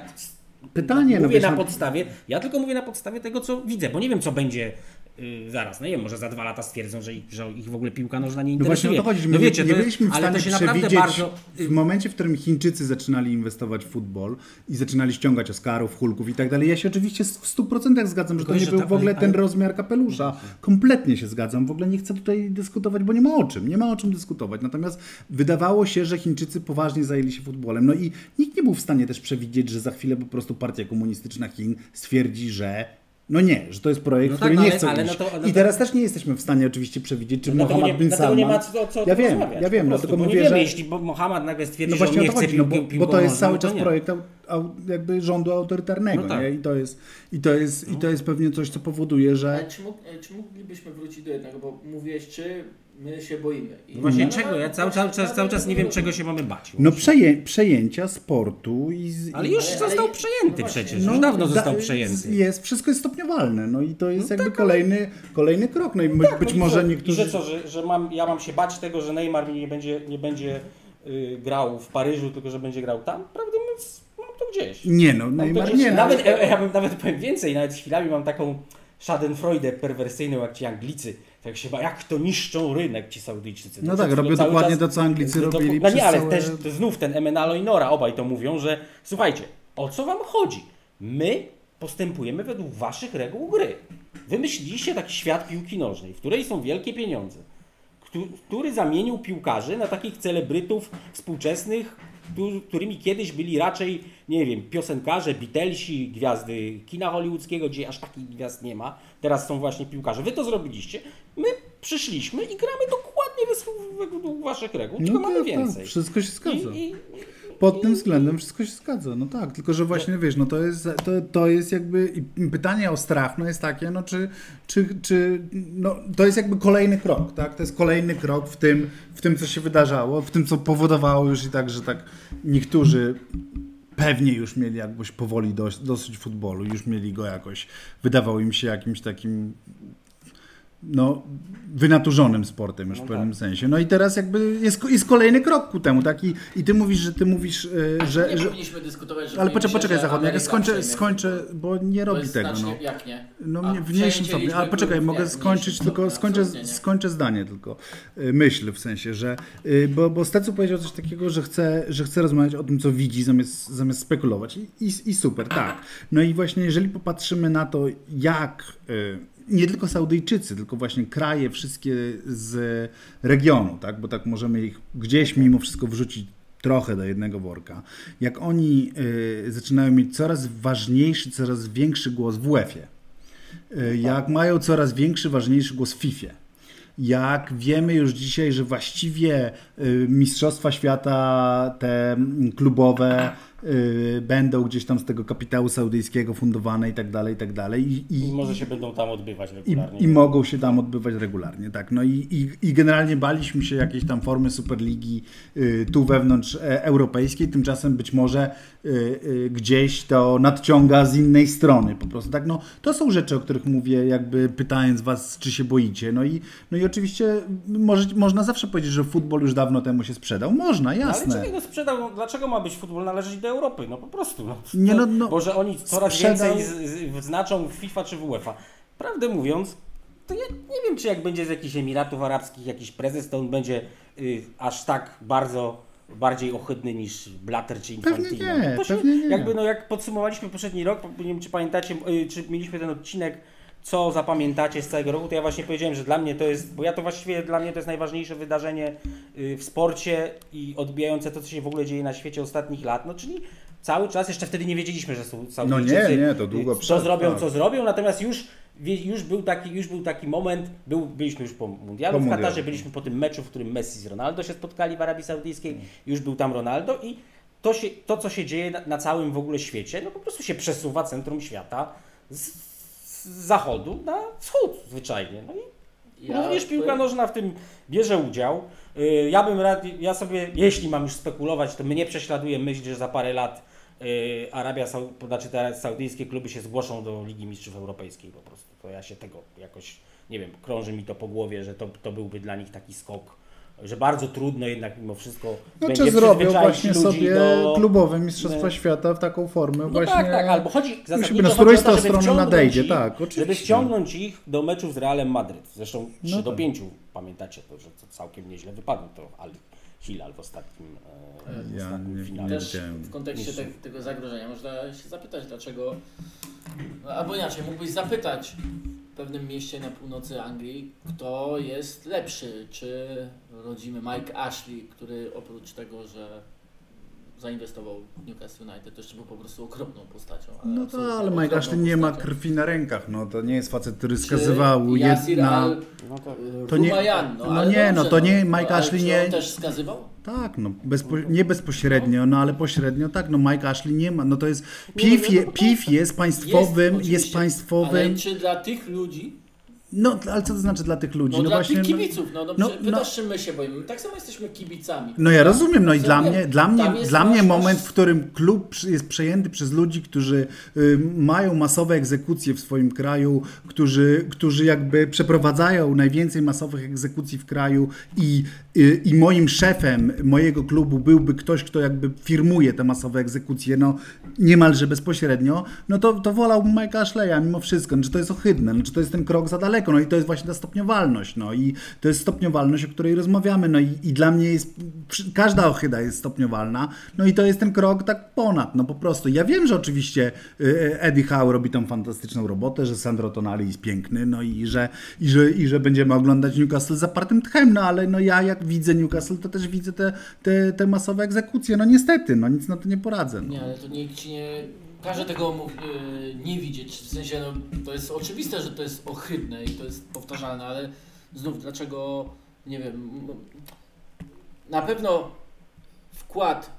Pytanie, no mówię wiesz, na no- podstawie, ja tylko mówię na podstawie tego, co widzę, bo nie wiem, co będzie Yy, zaraz, no nie wiem, może za dwa lata stwierdzą, że ich, że ich w ogóle piłka nożna nie No właśnie interesuje. o to chodzi, że no wiecie, nie to byliśmy w stanie przewidzieć bardzo... w momencie, w którym Chińczycy zaczynali inwestować w futbol i zaczynali ściągać Oscarów, Hulków i tak dalej. Ja się oczywiście w 100% zgadzam, że to nie był ta- w ogóle ten rozmiar kapelusza. Kompletnie się zgadzam. W ogóle nie chcę tutaj dyskutować, bo nie ma o czym. Nie ma o czym dyskutować. Natomiast wydawało się, że Chińczycy poważnie zajęli się futbolem. No i nikt nie był w stanie też przewidzieć, że za chwilę po prostu partia komunistyczna Chin stwierdzi, że no nie, że to jest projekt, No w który tak, nie ale- chcą ale no to- no I to- teraz też nie jesteśmy w stanie oczywiście przewidzieć, czy No Mohammed nie, bin dlatego Salman... nie ma co, co ja wiem, ja wiem, prostu, dlatego mówię, nie wiemy, że... jeśli bo Mohamed nagle stwierdzi, No że on właśnie o nie chce chodzi, no bo, piłką bo to jest cały no czas projekt au, au, jakby rządu autorytarnego, No tak. nie? I to jest, i to jest, i to jest pewnie coś, co powoduje, że... Ale czy, mógł, czy moglibyśmy wrócić do jednego, bo mówiłeś, czy my się boimy. I No Właśnie no, czego? Ja no, cały, cały, czas, cały czas nie wiem, czego się mamy bać. No przeję, przejęcia sportu i... Z, Ale już Ale- został ale- przejęty no przecież, no, już dawno da- został przejęty. Jest, wszystko jest stopniowalne, no i to jest jakby tak, kolejny, kolejny krok. No i być No i może co? niektórzy... I że co, że, że mam, ja mam się bać tego, że Neymar nie będzie, nie będzie y, grał w Paryżu, tylko że będzie grał tam? Prawdę mówiąc, mam to gdzieś. Nie no, Neymar gdzieś. nie. no. Nawet, e, ja bym nawet powiem więcej, nawet chwilami mam taką schadenfreude perwersyjną, jak ci Anglicy. Tak się ba, jak to niszczą rynek ci Saudyjczycy. No To tak, przed chwilą robią dokładnie czas- to, co Anglicy to- robili No nie, ale całe- też znów ten Emenalo i Nora, obaj to mówią, że słuchajcie, o co wam chodzi? My postępujemy według waszych reguł gry. Wymyśliliście taki świat piłki nożnej, w której są wielkie pieniądze, któ- który zamienił piłkarzy na takich celebrytów współczesnych, którymi kiedyś byli raczej, nie wiem, piosenkarze, Beatlesi, gwiazdy kina hollywoodzkiego, gdzie aż takich gwiazd nie ma. Teraz są właśnie piłkarze. Wy to zrobiliście. My przyszliśmy i gramy dokładnie według waszych reguł, tylko mamy tak, więcej. Tak, wszystko się zgadza. I, i, Pod tym względem wszystko się zgadza, no tak, tylko że właśnie wiesz, no to jest, to, to jest jakby, pytanie o strach, no jest takie, no czy, czy, czy no to jest jakby kolejny krok, tak, to jest kolejny krok w tym, w tym co się wydarzało, w tym co powodowało już i tak, że tak niektórzy pewnie już mieli jakbyś powoli dosyć futbolu, już mieli go jakoś, wydawał im się jakimś takim no, wynaturzonym sportem już w No pewnym tak. sensie. No i teraz jakby jest, jest kolejny krok ku temu, tak? I, i ty mówisz, że ty mówisz, e, że... nie że powinniśmy dyskutować, że ale poczekaj, poczekaj że Zachodni, jak ja skończę, skończę, bo nie robi tego, no. znacznie- Jak nie? No A w mniejszym stopniu, ale poczekaj, mogę nie, w skończyć tylko, stopniu, skończę, skończę zdanie tylko, y, myśl w sensie, że, y, bo, bo Stecu powiedział coś takiego, że chce, że chce rozmawiać o tym, co widzi, zamiast, zamiast spekulować I, i, i super, tak. No i właśnie jeżeli popatrzymy na to, jak nie tylko Saudyjczycy, tylko właśnie kraje wszystkie z regionu, tak, bo tak możemy ich gdzieś mimo wszystko wrzucić trochę do jednego worka, jak oni y, zaczynają mieć coraz ważniejszy, coraz większy głos w UEFA, y, jak mają coraz większy, ważniejszy głos w FIFA, jak wiemy już dzisiaj, że właściwie y, Mistrzostwa Świata, te klubowe, y, będą gdzieś tam z tego kapitału saudyjskiego fundowane i tak dalej, i tak dalej. I, I i, może się będą tam odbywać i, regularnie. I mogą się tam odbywać regularnie, tak. No i, i, i generalnie baliśmy się jakiejś tam formy Superligi y, tu wewnątrz e, europejskiej, tymczasem być może y, gdzieś to nadciąga z innej strony po prostu, tak. No to są rzeczy, o których mówię, jakby pytając was, czy się boicie. No i, no i oczywiście może, można zawsze powiedzieć, że futbol już dawno temu się sprzedał. Można, Ale jasne. czego go sprzedał? No, Dlaczego ma być futbol należeć do Europy? No po prostu. No. Nie, no, no, Bo że oni coraz więcej z, z, znaczą w FIFA czy w UEFA. Prawdę mówiąc, to ja nie wiem, czy jak będzie z jakichś Emiratów Arabskich jakiś prezes, to on będzie y, aż tak bardzo bardziej ohydny niż Blatter czy Pewnie Infantino. nie, to się, pewnie nie. Jakby no jak podsumowaliśmy poprzedni rok, nie wiem czy pamiętacie, y, czy mieliśmy ten odcinek co zapamiętacie z całego roku, to ja właśnie powiedziałem, że dla mnie to jest, bo ja to właściwie, dla mnie to jest najważniejsze wydarzenie y, w sporcie i odbijające to, co się w ogóle dzieje na świecie ostatnich lat, no czyli cały czas, jeszcze wtedy nie wiedzieliśmy, że są Saudyjczycy, No nie, nie, to długo y, co przed, zrobią, tak. co zrobią, natomiast już, już, był taki, już był taki moment, był, byliśmy już po mundialu Po w. Katarze, byliśmy po tym meczu, w którym Messi z Ronaldo się spotkali w Arabii Saudyjskiej, już był tam Ronaldo i to, się, to co się dzieje na, na całym w ogóle świecie, no po prostu się przesuwa centrum świata z zachodu na wschód zwyczajnie. No i Ja Również piłka nożna w tym bierze udział. Y, Ja bym rad, ja sobie, jeśli mam już spekulować, to mnie prześladuje myśl, że za parę lat y, Arabia, znaczy te saudyjskie kluby się zgłoszą do Ligi Mistrzów Europejskiej po prostu. To ja się tego jakoś, nie wiem, krąży mi to po głowie, że to, to byłby dla nich taki skok że bardzo trudno jednak mimo wszystko No będzie czy zrobią właśnie ludzi sobie do... klubowe Mistrzostwa No. Świata w taką formę No właśnie... tak, tak, albo chodzi zasadniczo na chodzi której o to, żeby strony nadejdzie, ich, tak, Żeby oczywiście. wciągnąć ich do meczów z Realem Madryt. Zresztą 3 No do tak. 5, pamiętacie to, że to całkiem nieźle wypadło to Al Hilal w ostatnim, e, w Ja ostatnim nie- finale. nie Też w kontekście te, tego zagrożenia można się zapytać, dlaczego. No, albo inaczej, mógłbyś zapytać w pewnym mieście na północy Anglii, kto jest lepszy. Czy rodzimy Mike Ashley, który oprócz tego, że zainwestował w Newcastle United, to jeszcze był po prostu okropną postacią. No absolutnie to, ale Mike Ashley nie ma krwi na rękach, no to nie jest facet, który skazywał jedna... Al No tak. To nie- Rumayan, no, no ale nie, no to nie, Mike ale Ashley czy nie- On też skazywał? Tak, no bezpo, nie bezpośrednio, no ale pośrednio tak, no Mike Ashley nie ma, no to jest, PIF, no, je, no, PIF jest państwowym, jest, oczywiście, państwowym, Ale czy dla tych ludzi, no ale co to znaczy dla tych ludzi? no, No, dla właśnie, tych no, kibiców, no, no, no, my się. My tak samo jesteśmy kibicami. No ja rozumiem, no i dla mnie, dla mnie, dla mnie moment, w którym klub jest przejęty przez ludzi, którzy y, mają masowe egzekucje w swoim kraju, którzy, którzy jakby przeprowadzają najwięcej masowych egzekucji w kraju i, i moim szefem mojego klubu byłby ktoś, kto jakby firmuje te masowe egzekucje, no niemalże bezpośrednio, no to, to wolałbym Mike'a Ashleya mimo wszystko, no, czy to jest ohydne, no, czy to jest ten krok za daleko, no i to jest właśnie ta stopniowalność, no i to jest stopniowalność, o której rozmawiamy, no i, i dla mnie jest, każda ohyda jest stopniowalna, no i to jest ten krok tak ponad, no po prostu. Ja wiem, że oczywiście y, Eddie Howe robi tą fantastyczną robotę, że Sandro Tonali jest piękny, no i że, i że, i że będziemy oglądać Newcastle zapartym tchem, no ale no ja jak widzę Newcastle, to też widzę te, te, te masowe egzekucje, no niestety, no nic na to nie poradzę. No. Nie, ale to nikt ci nie każe tego yy, nie widzieć. W sensie, no, to jest oczywiste, że to jest ohydne i to jest powtarzalne, ale znów dlaczego, nie wiem, na pewno wkład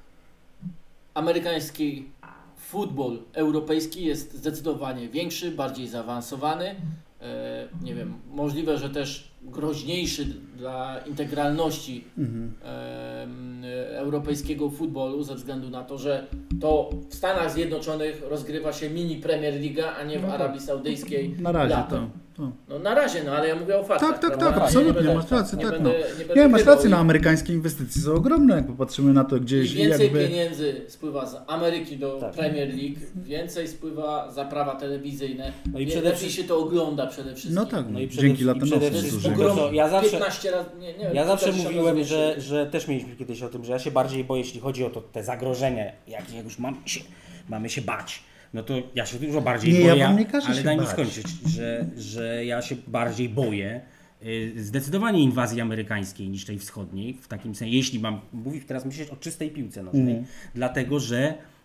amerykański futbol europejski jest zdecydowanie większy, bardziej zaawansowany. E, nie wiem, możliwe, że też groźniejszy dla integralności Mhm. em, europejskiego futbolu ze względu na to, że to w Stanach Zjednoczonych rozgrywa się mini Premier Liga, a nie w No tak. Arabii Saudyjskiej. Na razie latem. to. to. No na razie, no ale ja mówię o faktach. Tak, tak, prawda? tak, Nie absolutnie, będę- masz rację, nie tak, będę, no. nie będę Nie, masz rację, i- no amerykańskie inwestycje są ogromne, jak popatrzymy na to I gdzieś więcej jakby... pieniędzy spływa z Ameryki do Tak. Premier League, więcej spływa za prawa telewizyjne, No i przede lepiej wszystkim- się to ogląda przede wszystkim. No tak, No i przede- dzięki i latem przede to, co ja zawsze- 15 razy, nie, nie Ja zawsze 15 razy mówiłem, że, że też mieliśmy kiedyś o tym, że ja się bardziej boję, jeśli chodzi o to, te zagrożenia, jak, jak już mam się, mamy się bać. No to ja się dużo bardziej Nie, ja boję, wam nie każę ale się daj mi skończyć, że, że ja się bardziej boję y, zdecydowanie inwazji amerykańskiej niż tej wschodniej, w takim sensie, jeśli mam mówić teraz myśleć o czystej piłce nożnej, Mhm. dlatego że y,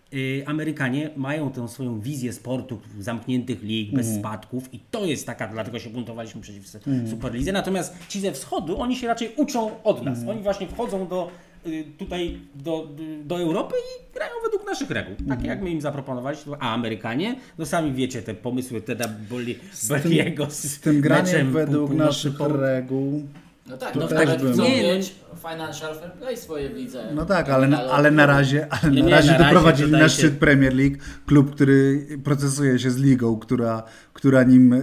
Amerykanie mają tę swoją wizję sportu zamkniętych lig, bez Mhm. spadków i to jest taka, dlatego się buntowaliśmy przeciw Superlidze. Natomiast ci ze wschodu, oni się raczej uczą od nas. Mhm. Oni właśnie wchodzą do, y, tutaj do, do Europy i grają według naszych reguł. Takie jak my im zaproponowaliśmy. A Amerykanie, no sami wiecie, te pomysły Teda Bolliego z, Z tym graniem meczem według północy naszych po- reguł. No tak, To no też bym- chcą Nie, no- mieć financial fair play swoje w lidze. No tak, ale, na, ale na razie, ale Nie, na nie, razie na razie doprowadzili na się- szczyt Premier League, klub, który procesuje się z ligą, która, która nim e,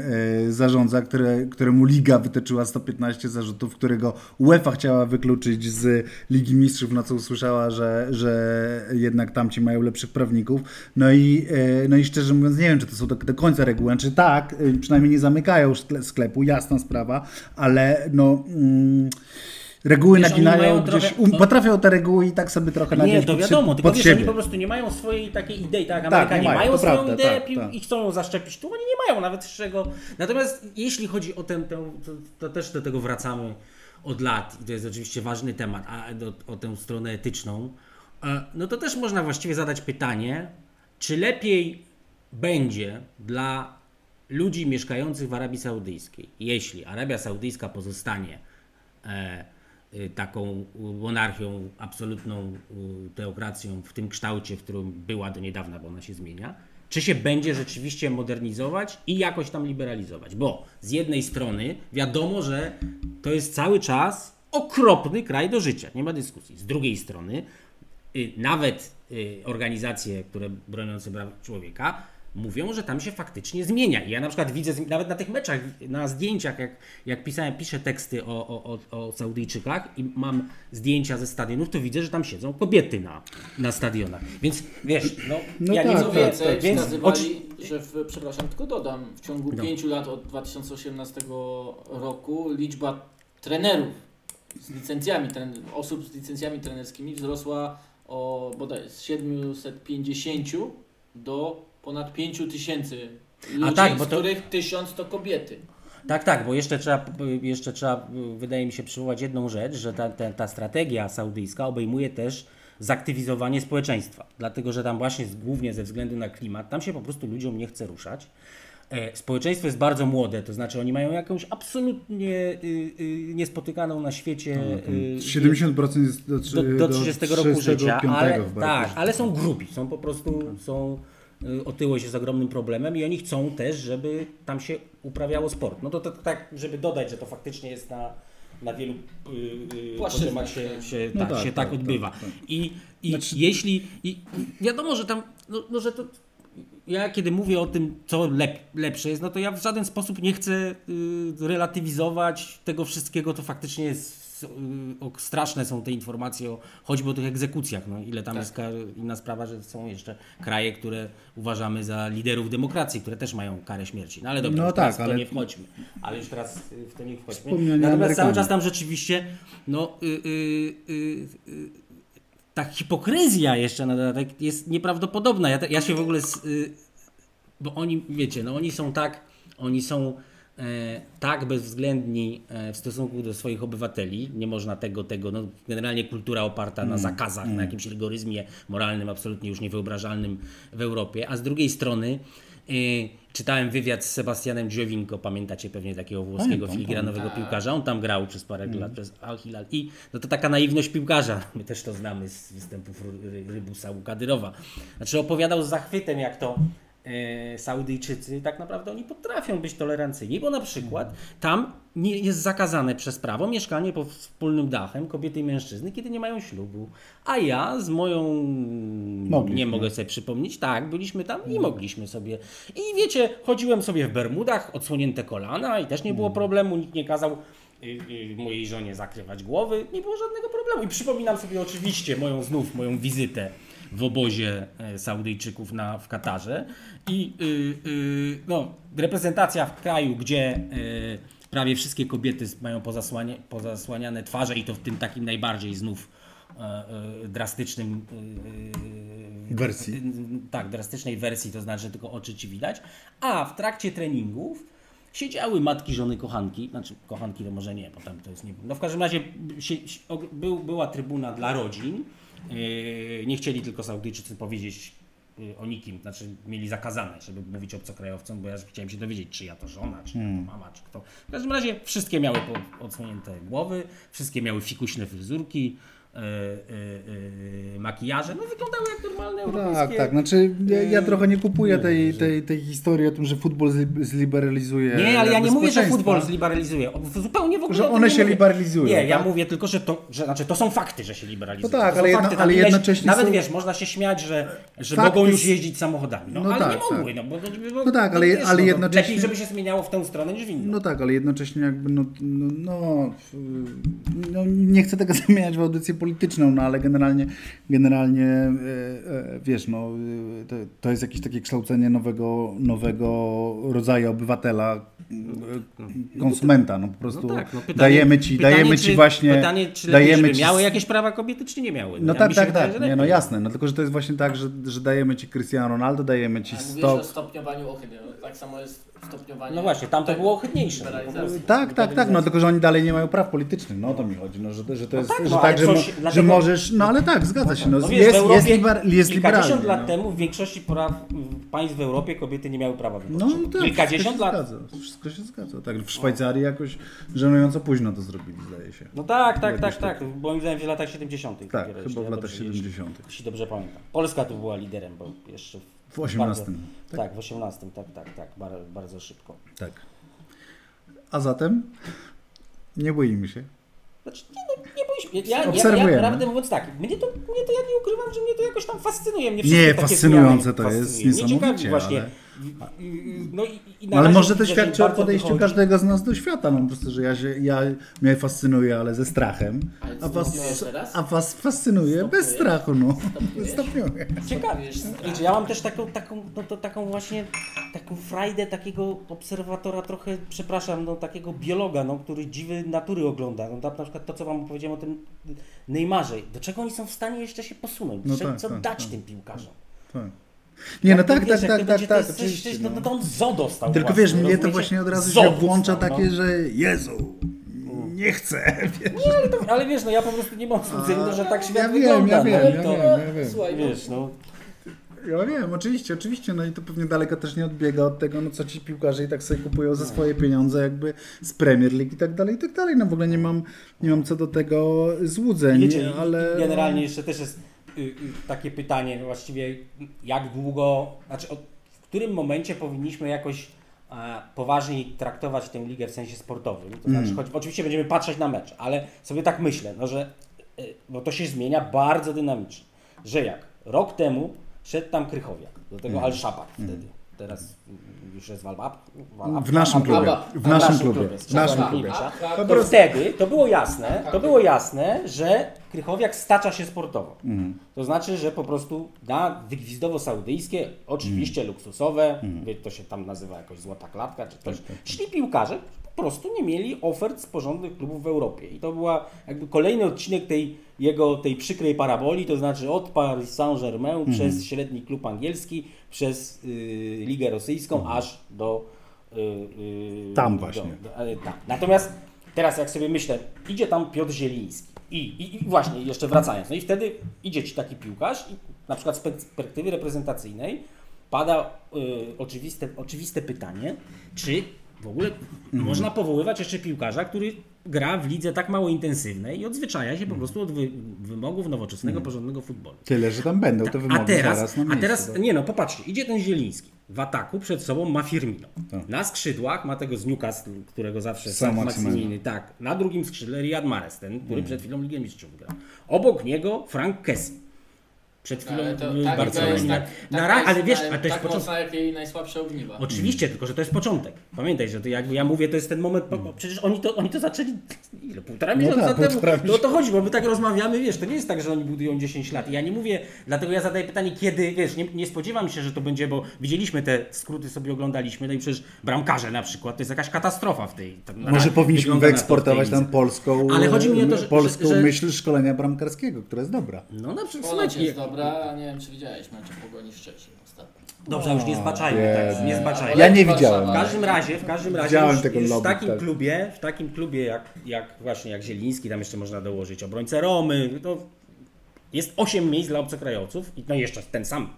zarządza, które, któremu liga wytoczyła 115 zarzutów, którego UEFA chciała wykluczyć z Ligi Mistrzów, na co usłyszała, że, że jednak tamci mają lepszych prawników. No i, e, no i szczerze mówiąc, nie wiem, czy to są do, do końca reguły. Czy tak, e, przynajmniej nie zamykają sklepu, jasna sprawa, ale no. Mm, Reguły Wiesz, naginają gdzieś, trochę- um, potrafią te reguły i tak sobie trochę Nie, nagiąć to pod, wiadomo, sie- tylko pod wiesz, siebie. oni po prostu nie mają swojej takiej idei, tak? Tak, Amerykanie nie mają, mają to swoją prawda, ideę tak, tak. i chcą ją zaszczepić, tu oni nie mają nawet z czego. Natomiast jeśli chodzi o tę, tę to, to też do tego wracamy od lat i to jest oczywiście ważny temat, a do, o tę stronę etyczną, e, no to też można właściwie zadać pytanie, czy lepiej będzie dla ludzi mieszkających w Arabii Saudyjskiej, jeśli Arabia Saudyjska pozostanie taką y, monarchią, absolutną teokracją w tym kształcie, w którym była do niedawna, bo ona się zmienia, czy się będzie rzeczywiście modernizować i jakoś tam liberalizować? Bo z jednej strony wiadomo, że to jest cały czas okropny kraj do życia, nie ma dyskusji. Z drugiej strony y, nawet y, organizacje, które broniące praw człowieka mówią, że tam się faktycznie zmienia. I ja na przykład widzę, nawet na tych meczach, na zdjęciach, jak, jak pisałem, piszę teksty o, o, o, o Saudyjczykach i mam zdjęcia ze stadionów, to widzę, że tam siedzą kobiety na, na stadionach. Więc wiesz, no, No ja tak, nie Co tak, mówię, więcej, więc wskazywali, że w, przepraszam, tylko dodam, w ciągu No. pięciu lat od 2018 roku liczba trenerów z licencjami, tren, osób z licencjami trenerskimi wzrosła o bodaj z 750 do ponad 5 tysięcy ludzi, tak, bo z to- których tysiąc to kobiety. Tak, tak, bo jeszcze trzeba, jeszcze trzeba, wydaje mi się, przywołać jedną rzecz, że ta, ta, ta strategia saudyjska obejmuje też zaktywizowanie społeczeństwa. Dlatego, że tam właśnie z- głównie ze względu na klimat, tam się po prostu ludziom nie chce ruszać. E, Społeczeństwo jest bardzo młode, to znaczy oni mają jakąś absolutnie y, y, niespotykaną na świecie. y, 70% jest do, do, do 30 roku 35 życia, ale, w tak, ale są grubi, są po prostu, są, otyłość jest ogromnym problemem i oni chcą też, żeby tam się uprawiało sport. No to, to tak, żeby dodać, że to faktycznie jest na, na wielu y, y, Płaszczyznach, poziomach się, tak. się, No tak, tak, się tak, tak, odbywa. tak, tak. I, i Znaczy- jeśli, i wiadomo, że tam, no, no że to ja kiedy mówię o tym, co lep, lepsze jest, no to ja w żaden sposób nie chcę y, relatywizować tego wszystkiego, to faktycznie jest, y, o, straszne są te informacje o choćby o tych egzekucjach, no ile tam Tak. jest inna sprawa, że są jeszcze kraje, które uważamy za liderów demokracji, które też mają karę śmierci. No ale dobra, No tak, w to ale- nie wchodźmy. Ale już teraz y, w to nie wchodźmy. Natomiast cały czas tam rzeczywiście, no y, y, y, y, ta hipokryzja jeszcze na dodatek jest nieprawdopodobna. Ja, ja się w ogóle, z, y, bo oni, wiecie, no oni są tak, oni są tak bezwzględni e, w stosunku do swoich obywateli, nie można tego, tego, no generalnie kultura oparta na zakazach, na jakimś rygoryzmie moralnym, absolutnie już niewyobrażalnym w Europie, a z drugiej strony e, czytałem wywiad z Sebastianem Giowinko, pamiętacie pewnie takiego włoskiego Pamiętam, filigranowego piłkarza, on tam grał przez parę lat przez Al Hilal. I no to taka naiwność piłkarza, my też to znamy z występów Ry- Ry- Rybusa Łukadyrowa. Znaczy opowiadał z zachwytem jak to e, Saudyjczycy tak naprawdę oni potrafią być tolerancyjni, bo na przykład tam nie jest zakazane przez prawo mieszkanie pod wspólnym dachem kobiety i mężczyzny, kiedy nie mają ślubu. A ja z moją Mogliśmy. nie mogę sobie przypomnieć, tak, byliśmy tam i mogliśmy sobie. I wiecie, chodziłem sobie w bermudach, odsłonięte kolana i też nie było problemu, nikt nie kazał y, y, mojej żonie zakrywać głowy, nie było żadnego problemu. I przypominam sobie oczywiście moją znów, moją wizytę w obozie e, Saudyjczyków na, w Katarze i y, y, no, reprezentacja w kraju, gdzie y, prawie wszystkie kobiety mają pozasłania, pozasłaniane twarze i to w tym takim najbardziej znów e, e, drastycznym e, e, Wersji. e, Tak, drastycznej wersji, to znaczy, że tylko oczy ci widać. A w trakcie treningów siedziały matki, żony, kochanki, znaczy kochanki to może nie, bo tam to jest nie. No w każdym razie był, była trybuna dla rodzin. E, Nie chcieli tylko Saudyjczycy powiedzieć e, o nikim, znaczy mieli zakazane, żeby mówić obcokrajowcom, bo ja chciałem się dowiedzieć, czy ja to żona, czy ja to mama, czy kto. W każdym razie wszystkie miały odsłonięte głowy, wszystkie miały fikuśne fryzurki, makijaże, no wyglądały jak normalne europejskie. Tak, tak. Znaczy, ja, ja trochę nie kupuję tej, tej, tej historii o tym, że futbol zli- zliberalizuje. Nie, ale ja nie mówię, że futbol zliberalizuje. Zupełnie w ogóle. Że one się liberalizują, Nie, ja tak? mówię tylko, że to, że, znaczy, to są fakty, że się liberalizuje. No tak, ale fakty. Ale ileś- jednocześnie Nawet są- wiesz, można się śmiać, że, że Fakty mogą już jeździć samochodami. No, No ale tak, nie mogły, tak. no bo, bo, No tak, ale- wiesz, ale no, jednocześnie- Lepiej, żeby się zmieniało w tę stronę niż w inną. No tak, ale jednocześnie jakby no, no, no, no nie chcę tego zamieniać w audycję polityczną, no ale generalnie, generalnie e, e, wiesz, no e, to, to jest jakieś takie kształcenie nowego, nowego rodzaju obywatela, konsumenta, no po prostu No tak, no pytanie- dajemy ci, pytanie, dajemy czy, ci właśnie, Pytanie, czy dajemy ci miały jakieś prawa kobiety, czy nie miały. no Ja tak, tak, wydaje, tak, nie, no jasne, no tylko, że to jest właśnie tak, że, że dajemy ci Cristiano Ronaldo, dajemy ci A mówisz o stop, stopniowaniu ochydy. No, tak samo jest stopniowanie. No właśnie, tam to było ohydniejsze. liberalizacji. Tak, tak, tak, no tylko, że oni dalej nie mają praw politycznych, no o to mi chodzi, no, że, to- że to jest, tak, że, no, tak, ale że, mo, coś- że dlatego- możesz, no ale tak, zgadza się, no, No wiesz, jest, w Europie jest, liber, jest kilkadziesiąt lat no. temu w większości praw, państw w Europie kobiety nie miały prawa No wyborczego. tak, Kilkadziesiąt wszystko lat. się zgadza, wszystko się zgadza, tak, w Szwajcarii jakoś żenująco późno to zrobili, zdaje się. No tak, tak, Jakoś tak, tak. Moim zdaniem w latach 70. Tak, chyba w latach dobrze- 70. Jeśli dobrze pamiętam. Polska tu była liderem, bo jeszcze W 18. Bardzo, tak? w 18, tak, tak, tak, bardzo, szybko. Tak. A zatem nie boimy się. Znaczy, nie, no, nie się. Ja, ja, ja, Obserwujemy. ja prawdę mówiąc tak, mnie to, mnie to ja nie ukrywam, że mnie to jakoś tam fascynuje. Mnie Nie, fascynujące to jest. Mnie ciekawi właśnie, ale- I- i- No i, i na Ale może to świadczy o podejściu wychodzi. każdego z nas do świata. No po prostu, że ja, się, ja mnie fascynuje, ale ze strachem. Ale A was, a was fascynuje bez strachu, no. Stopniuję. Wiecie, ja mam też taką, taką, no to taką właśnie taką frajdę takiego obserwatora trochę, przepraszam, no takiego biologa, no, który dziwy natury ogląda. No, tam na przykład to, co wam powiedziałem o tym Neymarze. Do czego oni są w stanie jeszcze się posunąć? No Co, tak, co tak, dać tak. tym piłkarzom? Tak. Nie, no Jak to tak, wiesz, tak, tak, to tak, to tak, coś, No. no. to on zo dostał Tylko własny, wiesz, mnie to właśnie od razu się włącza dostał, takie, no. że Jezu, nie chcę. Wiesz. Ale wiesz, no ja po prostu nie mam sucenia, że tak świat Ja wiem, wygląda. ja no, wiem, i ja to, wiem, ja wiem. Słuchaj, no, Wiesz, no. Ja wiem, oczywiście, oczywiście, no i to pewnie daleko też nie odbiega od tego, no co ci piłkarze i tak sobie kupują za swoje pieniądze jakby z Premier League i tak dalej, i tak dalej. No w ogóle nie mam, nie mam co do tego złudzeń, Wiecie, ale... generalnie jeszcze też jest takie pytanie, właściwie jak długo, znaczy od, w którym momencie powinniśmy jakoś e, poważniej traktować tę ligę w sensie sportowym. To znaczy, choć oczywiście będziemy patrzeć na mecz, ale sobie tak myślę, no, że y, bo to się zmienia bardzo dynamicznie, że jak rok temu szedł tam Krychowiak, do tego Al-Shabaab wtedy. Teraz y, już jest Walbab. W naszym klubie, w naszym klubie, w naszym klubie. Tak, To tak. wtedy to było jasne, to było jasne, że Krychowiak stacza się sportowo. To znaczy, że po prostu na wygwizdowo-saudyjskie, oczywiście luksusowe, wie, to się tam nazywa jakoś złota klatka czy coś, szli piłkarze, po prostu nie mieli ofert z porządnych klubów w Europie. I to była jakby kolejny odcinek tej jego tej przykrej paraboli, to znaczy od Paris Saint-Germain przez średni klub angielski, przez y, Ligę Rosyjską, aż do y, y, Tam do- właśnie. do- ale tak. Natomiast teraz jak sobie myślę, idzie tam Piotr Zieliński i, i, i właśnie jeszcze wracając, no i wtedy idzie ci taki piłkarz i na przykład z perspektywy reprezentacyjnej pada y, oczywiste, oczywiste pytanie, czy w ogóle Mhm. można powoływać jeszcze piłkarza, który gra w lidze tak mało intensywnej i odzwyczaja się po prostu od wy, wymogów nowoczesnego, porządnego futbolu. Tyle, że tam będą te wymogi A teraz, zaraz na a miejscu. teraz, tak? nie no, popatrzcie, idzie ten Zieliński. W ataku przed sobą ma Firmino. Tak. Na skrzydłach ma tego z Newcastle, którego zawsze Sam. Maksymiliany. Tak. Na drugim skrzydle Riyad Mahrez, ten, który Mm. przed chwilą Ligę Mistrzów grał. Obok niego Frank Kessie. Przed chwilą Ale to, tak, to Barcelonie. jest tak, Na tak ra- jest, ale wiesz, ale a to jest tak początek. jak jej najsłabsze ogniwa. Oczywiście, tylko że to jest początek. Pamiętaj, że to jakby ja mówię, to jest ten moment, bo, bo przecież oni to, oni to zaczęli ile, półtora No miesiąca tak, temu. półtora No o to chodzi, bo my tak rozmawiamy, wiesz, to nie jest tak, że oni budują 10 lat. I ja nie mówię, dlatego ja zadaję pytanie, kiedy, wiesz, nie, nie spodziewam się, że to będzie, bo widzieliśmy te skróty, sobie oglądaliśmy, no i przecież bramkarze na przykład, to jest jakaś katastrofa w tej. tam- Może na- powinniśmy wygląda na to tej wyeksportować tam polską, Ale chodzi mi o to, że- polską że- że- myśl szkolenia bramkarskiego, która jest dobra. No na przykład, dobra, nie wiem czy widziałeś mecz Pogoni Szczecin ostatnio. Dobrze, już nie zbaczajmy, Jezu. tak, nie zbaczajmy. Ja nie widziałem. W każdym razie, w każdym razie Widziałem już, tego już w lobby, takim tak. klubie, w takim klubie jak, jak właśnie jak Zieliński, tam jeszcze można dołożyć obrońcę Romy, to jest 8 miejsc dla obcokrajowców i no jeszcze ten sam,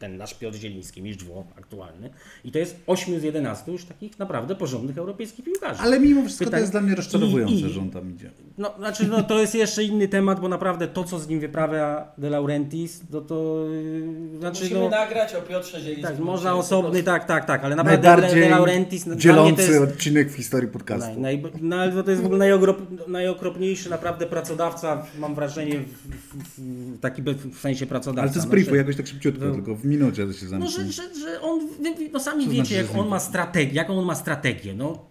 ten nasz Piotr Zieliński, mistrz Włoch aktualny i to jest 8 z 11 już takich naprawdę porządnych europejskich piłkarzy. Ale mimo wszystko Pytanie- to jest dla mnie rozczarowujące, I- i- że on tam idzie. No, znaczy, no, to jest jeszcze inny temat, bo naprawdę to, co z nim wyprawia De Laurentiis, no to yy, znaczy, Musimy no, nagrać o Piotrze Zielińskim. tak, można osobny, tak, tak, tak, ale naprawdę De, Najbardziej De Laurentiis, no, dzielący jest, odcinek w historii podcastu. Naj, naj, no, ale to jest w ogóle najokrop, najokropniejszy naprawdę pracodawca, mam wrażenie, w, w, w, taki w sensie pracodawca. Ale to z no, briefu że- jakoś tak szybciutko, no. tylko w minucie to się No, zamknie. że, że, że on, no sami Co wiecie, znaczy, jak on ma strategię, jaką on ma strategię, no,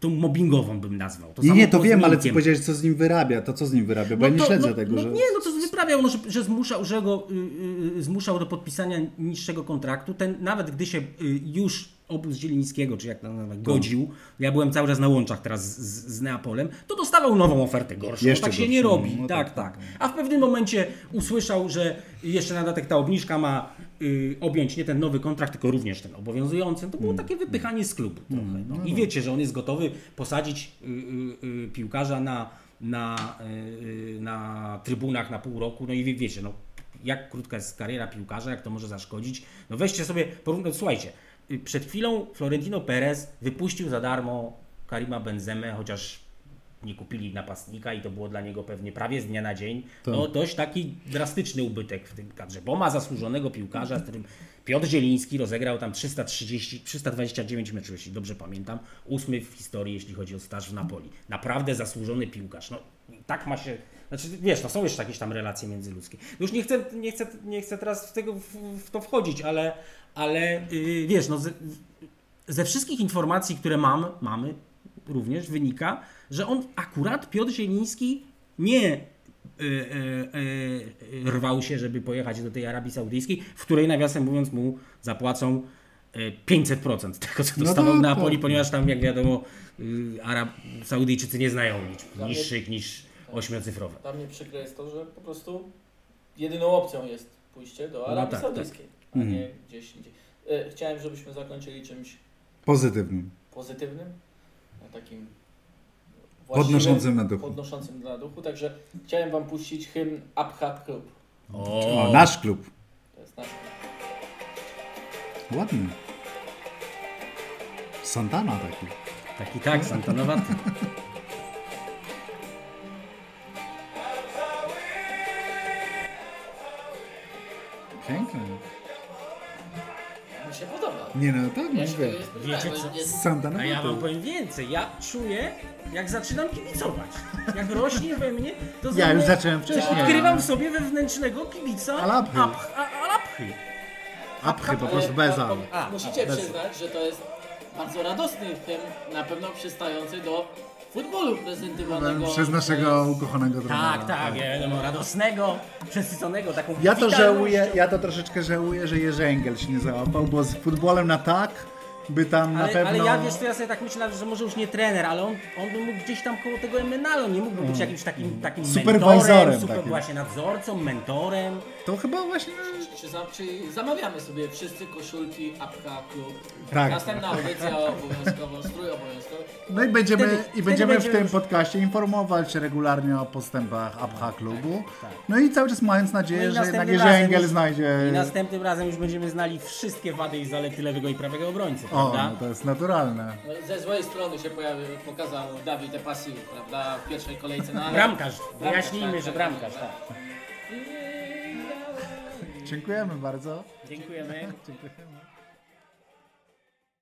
tą mobbingową bym nazwał. To Nie, nie, to wiem, ale co Minkiem. powiedziałeś, co z nim wyrabia, to co z nim wyrabia, bo ja nie to- śledzę no, tego, no, że... Nie, no to wyprawiał, no, że, że, zmuszał, że go y, y, zmuszał do podpisania niższego kontraktu. Ten, nawet gdy się y, już obóz Zielińskiego, czy jak to nazywa, godził, ja byłem cały czas na łączach teraz z, z Neapolem, to dostawał nową ofertę gorszą. Jeszcze tak się nie robi. no tak, tak, tak, A w pewnym momencie usłyszał, że jeszcze na dodatek ta obniżka ma y, objąć nie ten nowy kontrakt, tylko również ten obowiązujący. To było Mm. takie wypychanie z klubu trochę. No. I wiecie, że on jest gotowy posadzić y, y, y, piłkarza na, na, y, y, na trybunach na pół roku. No i wie- wiecie, no, jak krótka jest kariera piłkarza, jak to może zaszkodzić. No weźcie sobie, porównać, słuchajcie, przed chwilą Florentino Perez wypuścił za darmo Karima Benzemę, chociaż nie kupili napastnika i to było dla niego pewnie prawie z dnia na dzień, Tak. no dość taki drastyczny ubytek w tym kadrze, bo ma zasłużonego piłkarza, z którym Piotr Zieliński rozegrał tam 330, 329 meczów, jeśli dobrze pamiętam, ósmy w historii, jeśli chodzi o staż w Napoli. Naprawdę zasłużony piłkarz. No, tak ma się. Znaczy, wiesz, no są jeszcze jakieś tam relacje międzyludzkie. Już nie chcę, nie chcę, nie chcę teraz w, tego, w, w to wchodzić, ale, ale yy, wiesz, no, ze, ze wszystkich informacji, które mam, mamy również wynika, że on akurat, Piotr Zieliński, nie y, y, y, rwał się, żeby pojechać do tej Arabii Saudyjskiej, w której nawiasem mówiąc mu zapłacą y, 500% tego, co No dostawał tak, w Napoli, tak. ponieważ tam, jak wiadomo, y, Arab, Saudyjczycy nie znają liczb niższych niż ośmiocyfrowe. Dla mnie przykre jest to, że po prostu jedyną opcją jest pójście do Arabii tak, Saudyjskiej, a nie gdzieś indziej. E, Chciałem, żebyśmy zakończyli czymś Pozytywnym. pozytywnym, takim Podnoszącym na duchu. podnoszącym na duchu. Także chciałem Wam puścić hymn Abha Klub. O, nasz klub. To jest nasz. Ładny. Santana taki. Taki tak, Santanowaty. Piękny. Mi się podoba. Nie no, tak, Ja się mówię. spodziewałem, Wiecie co? jest- Santana A ja wam powiem więcej, ja czuję, jak zaczynam kibicować. Jak rośnie we mnie, to Ja już zacząłem wcześniej. Odkrywam w sobie wewnętrznego kibica Alapy. Apch- a- Alapchy. Apchy po prostu bez al. Musicie bez- przyznać, że to jest bardzo radosny hymn, na pewno przystający do futbolu prezentowanego. Przez naszego ukochanego trenera. Tak, tak, wiadomo, radosnego, przesyconego taką Ja to żałuję, ja to troszeczkę żałuję, że Jerzy Engel się nie załapał, bo z futbolem na tak by tam na Ale, pewno... ale ja wiesz, to ja sobie tak myślę, że może już nie trener, ale on, on by mógł gdzieś tam koło tego Emenalu, on nie mógłby być jakimś takim, takim Superwajzorem mentorem, super, takim. właśnie nadzorcą, mentorem. To chyba właśnie... Czy, czy zamawiamy sobie wszyscy koszulki Apka Klub? Tak. Następna audycja obowiązkowo, strój obowiązkowy. No i będziemy, Wtedy- i wtedy będziemy w będziemy tym już- podcaście informować regularnie o postępach Abha Klubu. tak. No i cały czas mając No nadzieję, i że jednak Jerzy Engel znajdzie... I następnym razem już będziemy znali wszystkie wady i zalety lewego i prawego obrońcy, O, prawda? no to jest naturalne. No, ze złej strony się pojawił, pokazał Dawid Epasi, prawda, w pierwszej kolejce na Bramkarz, wyjaśnijmy, tak, że tak, bramkarz, tak. tak. Dziękujemy bardzo. Dziękujemy. Dziękujemy.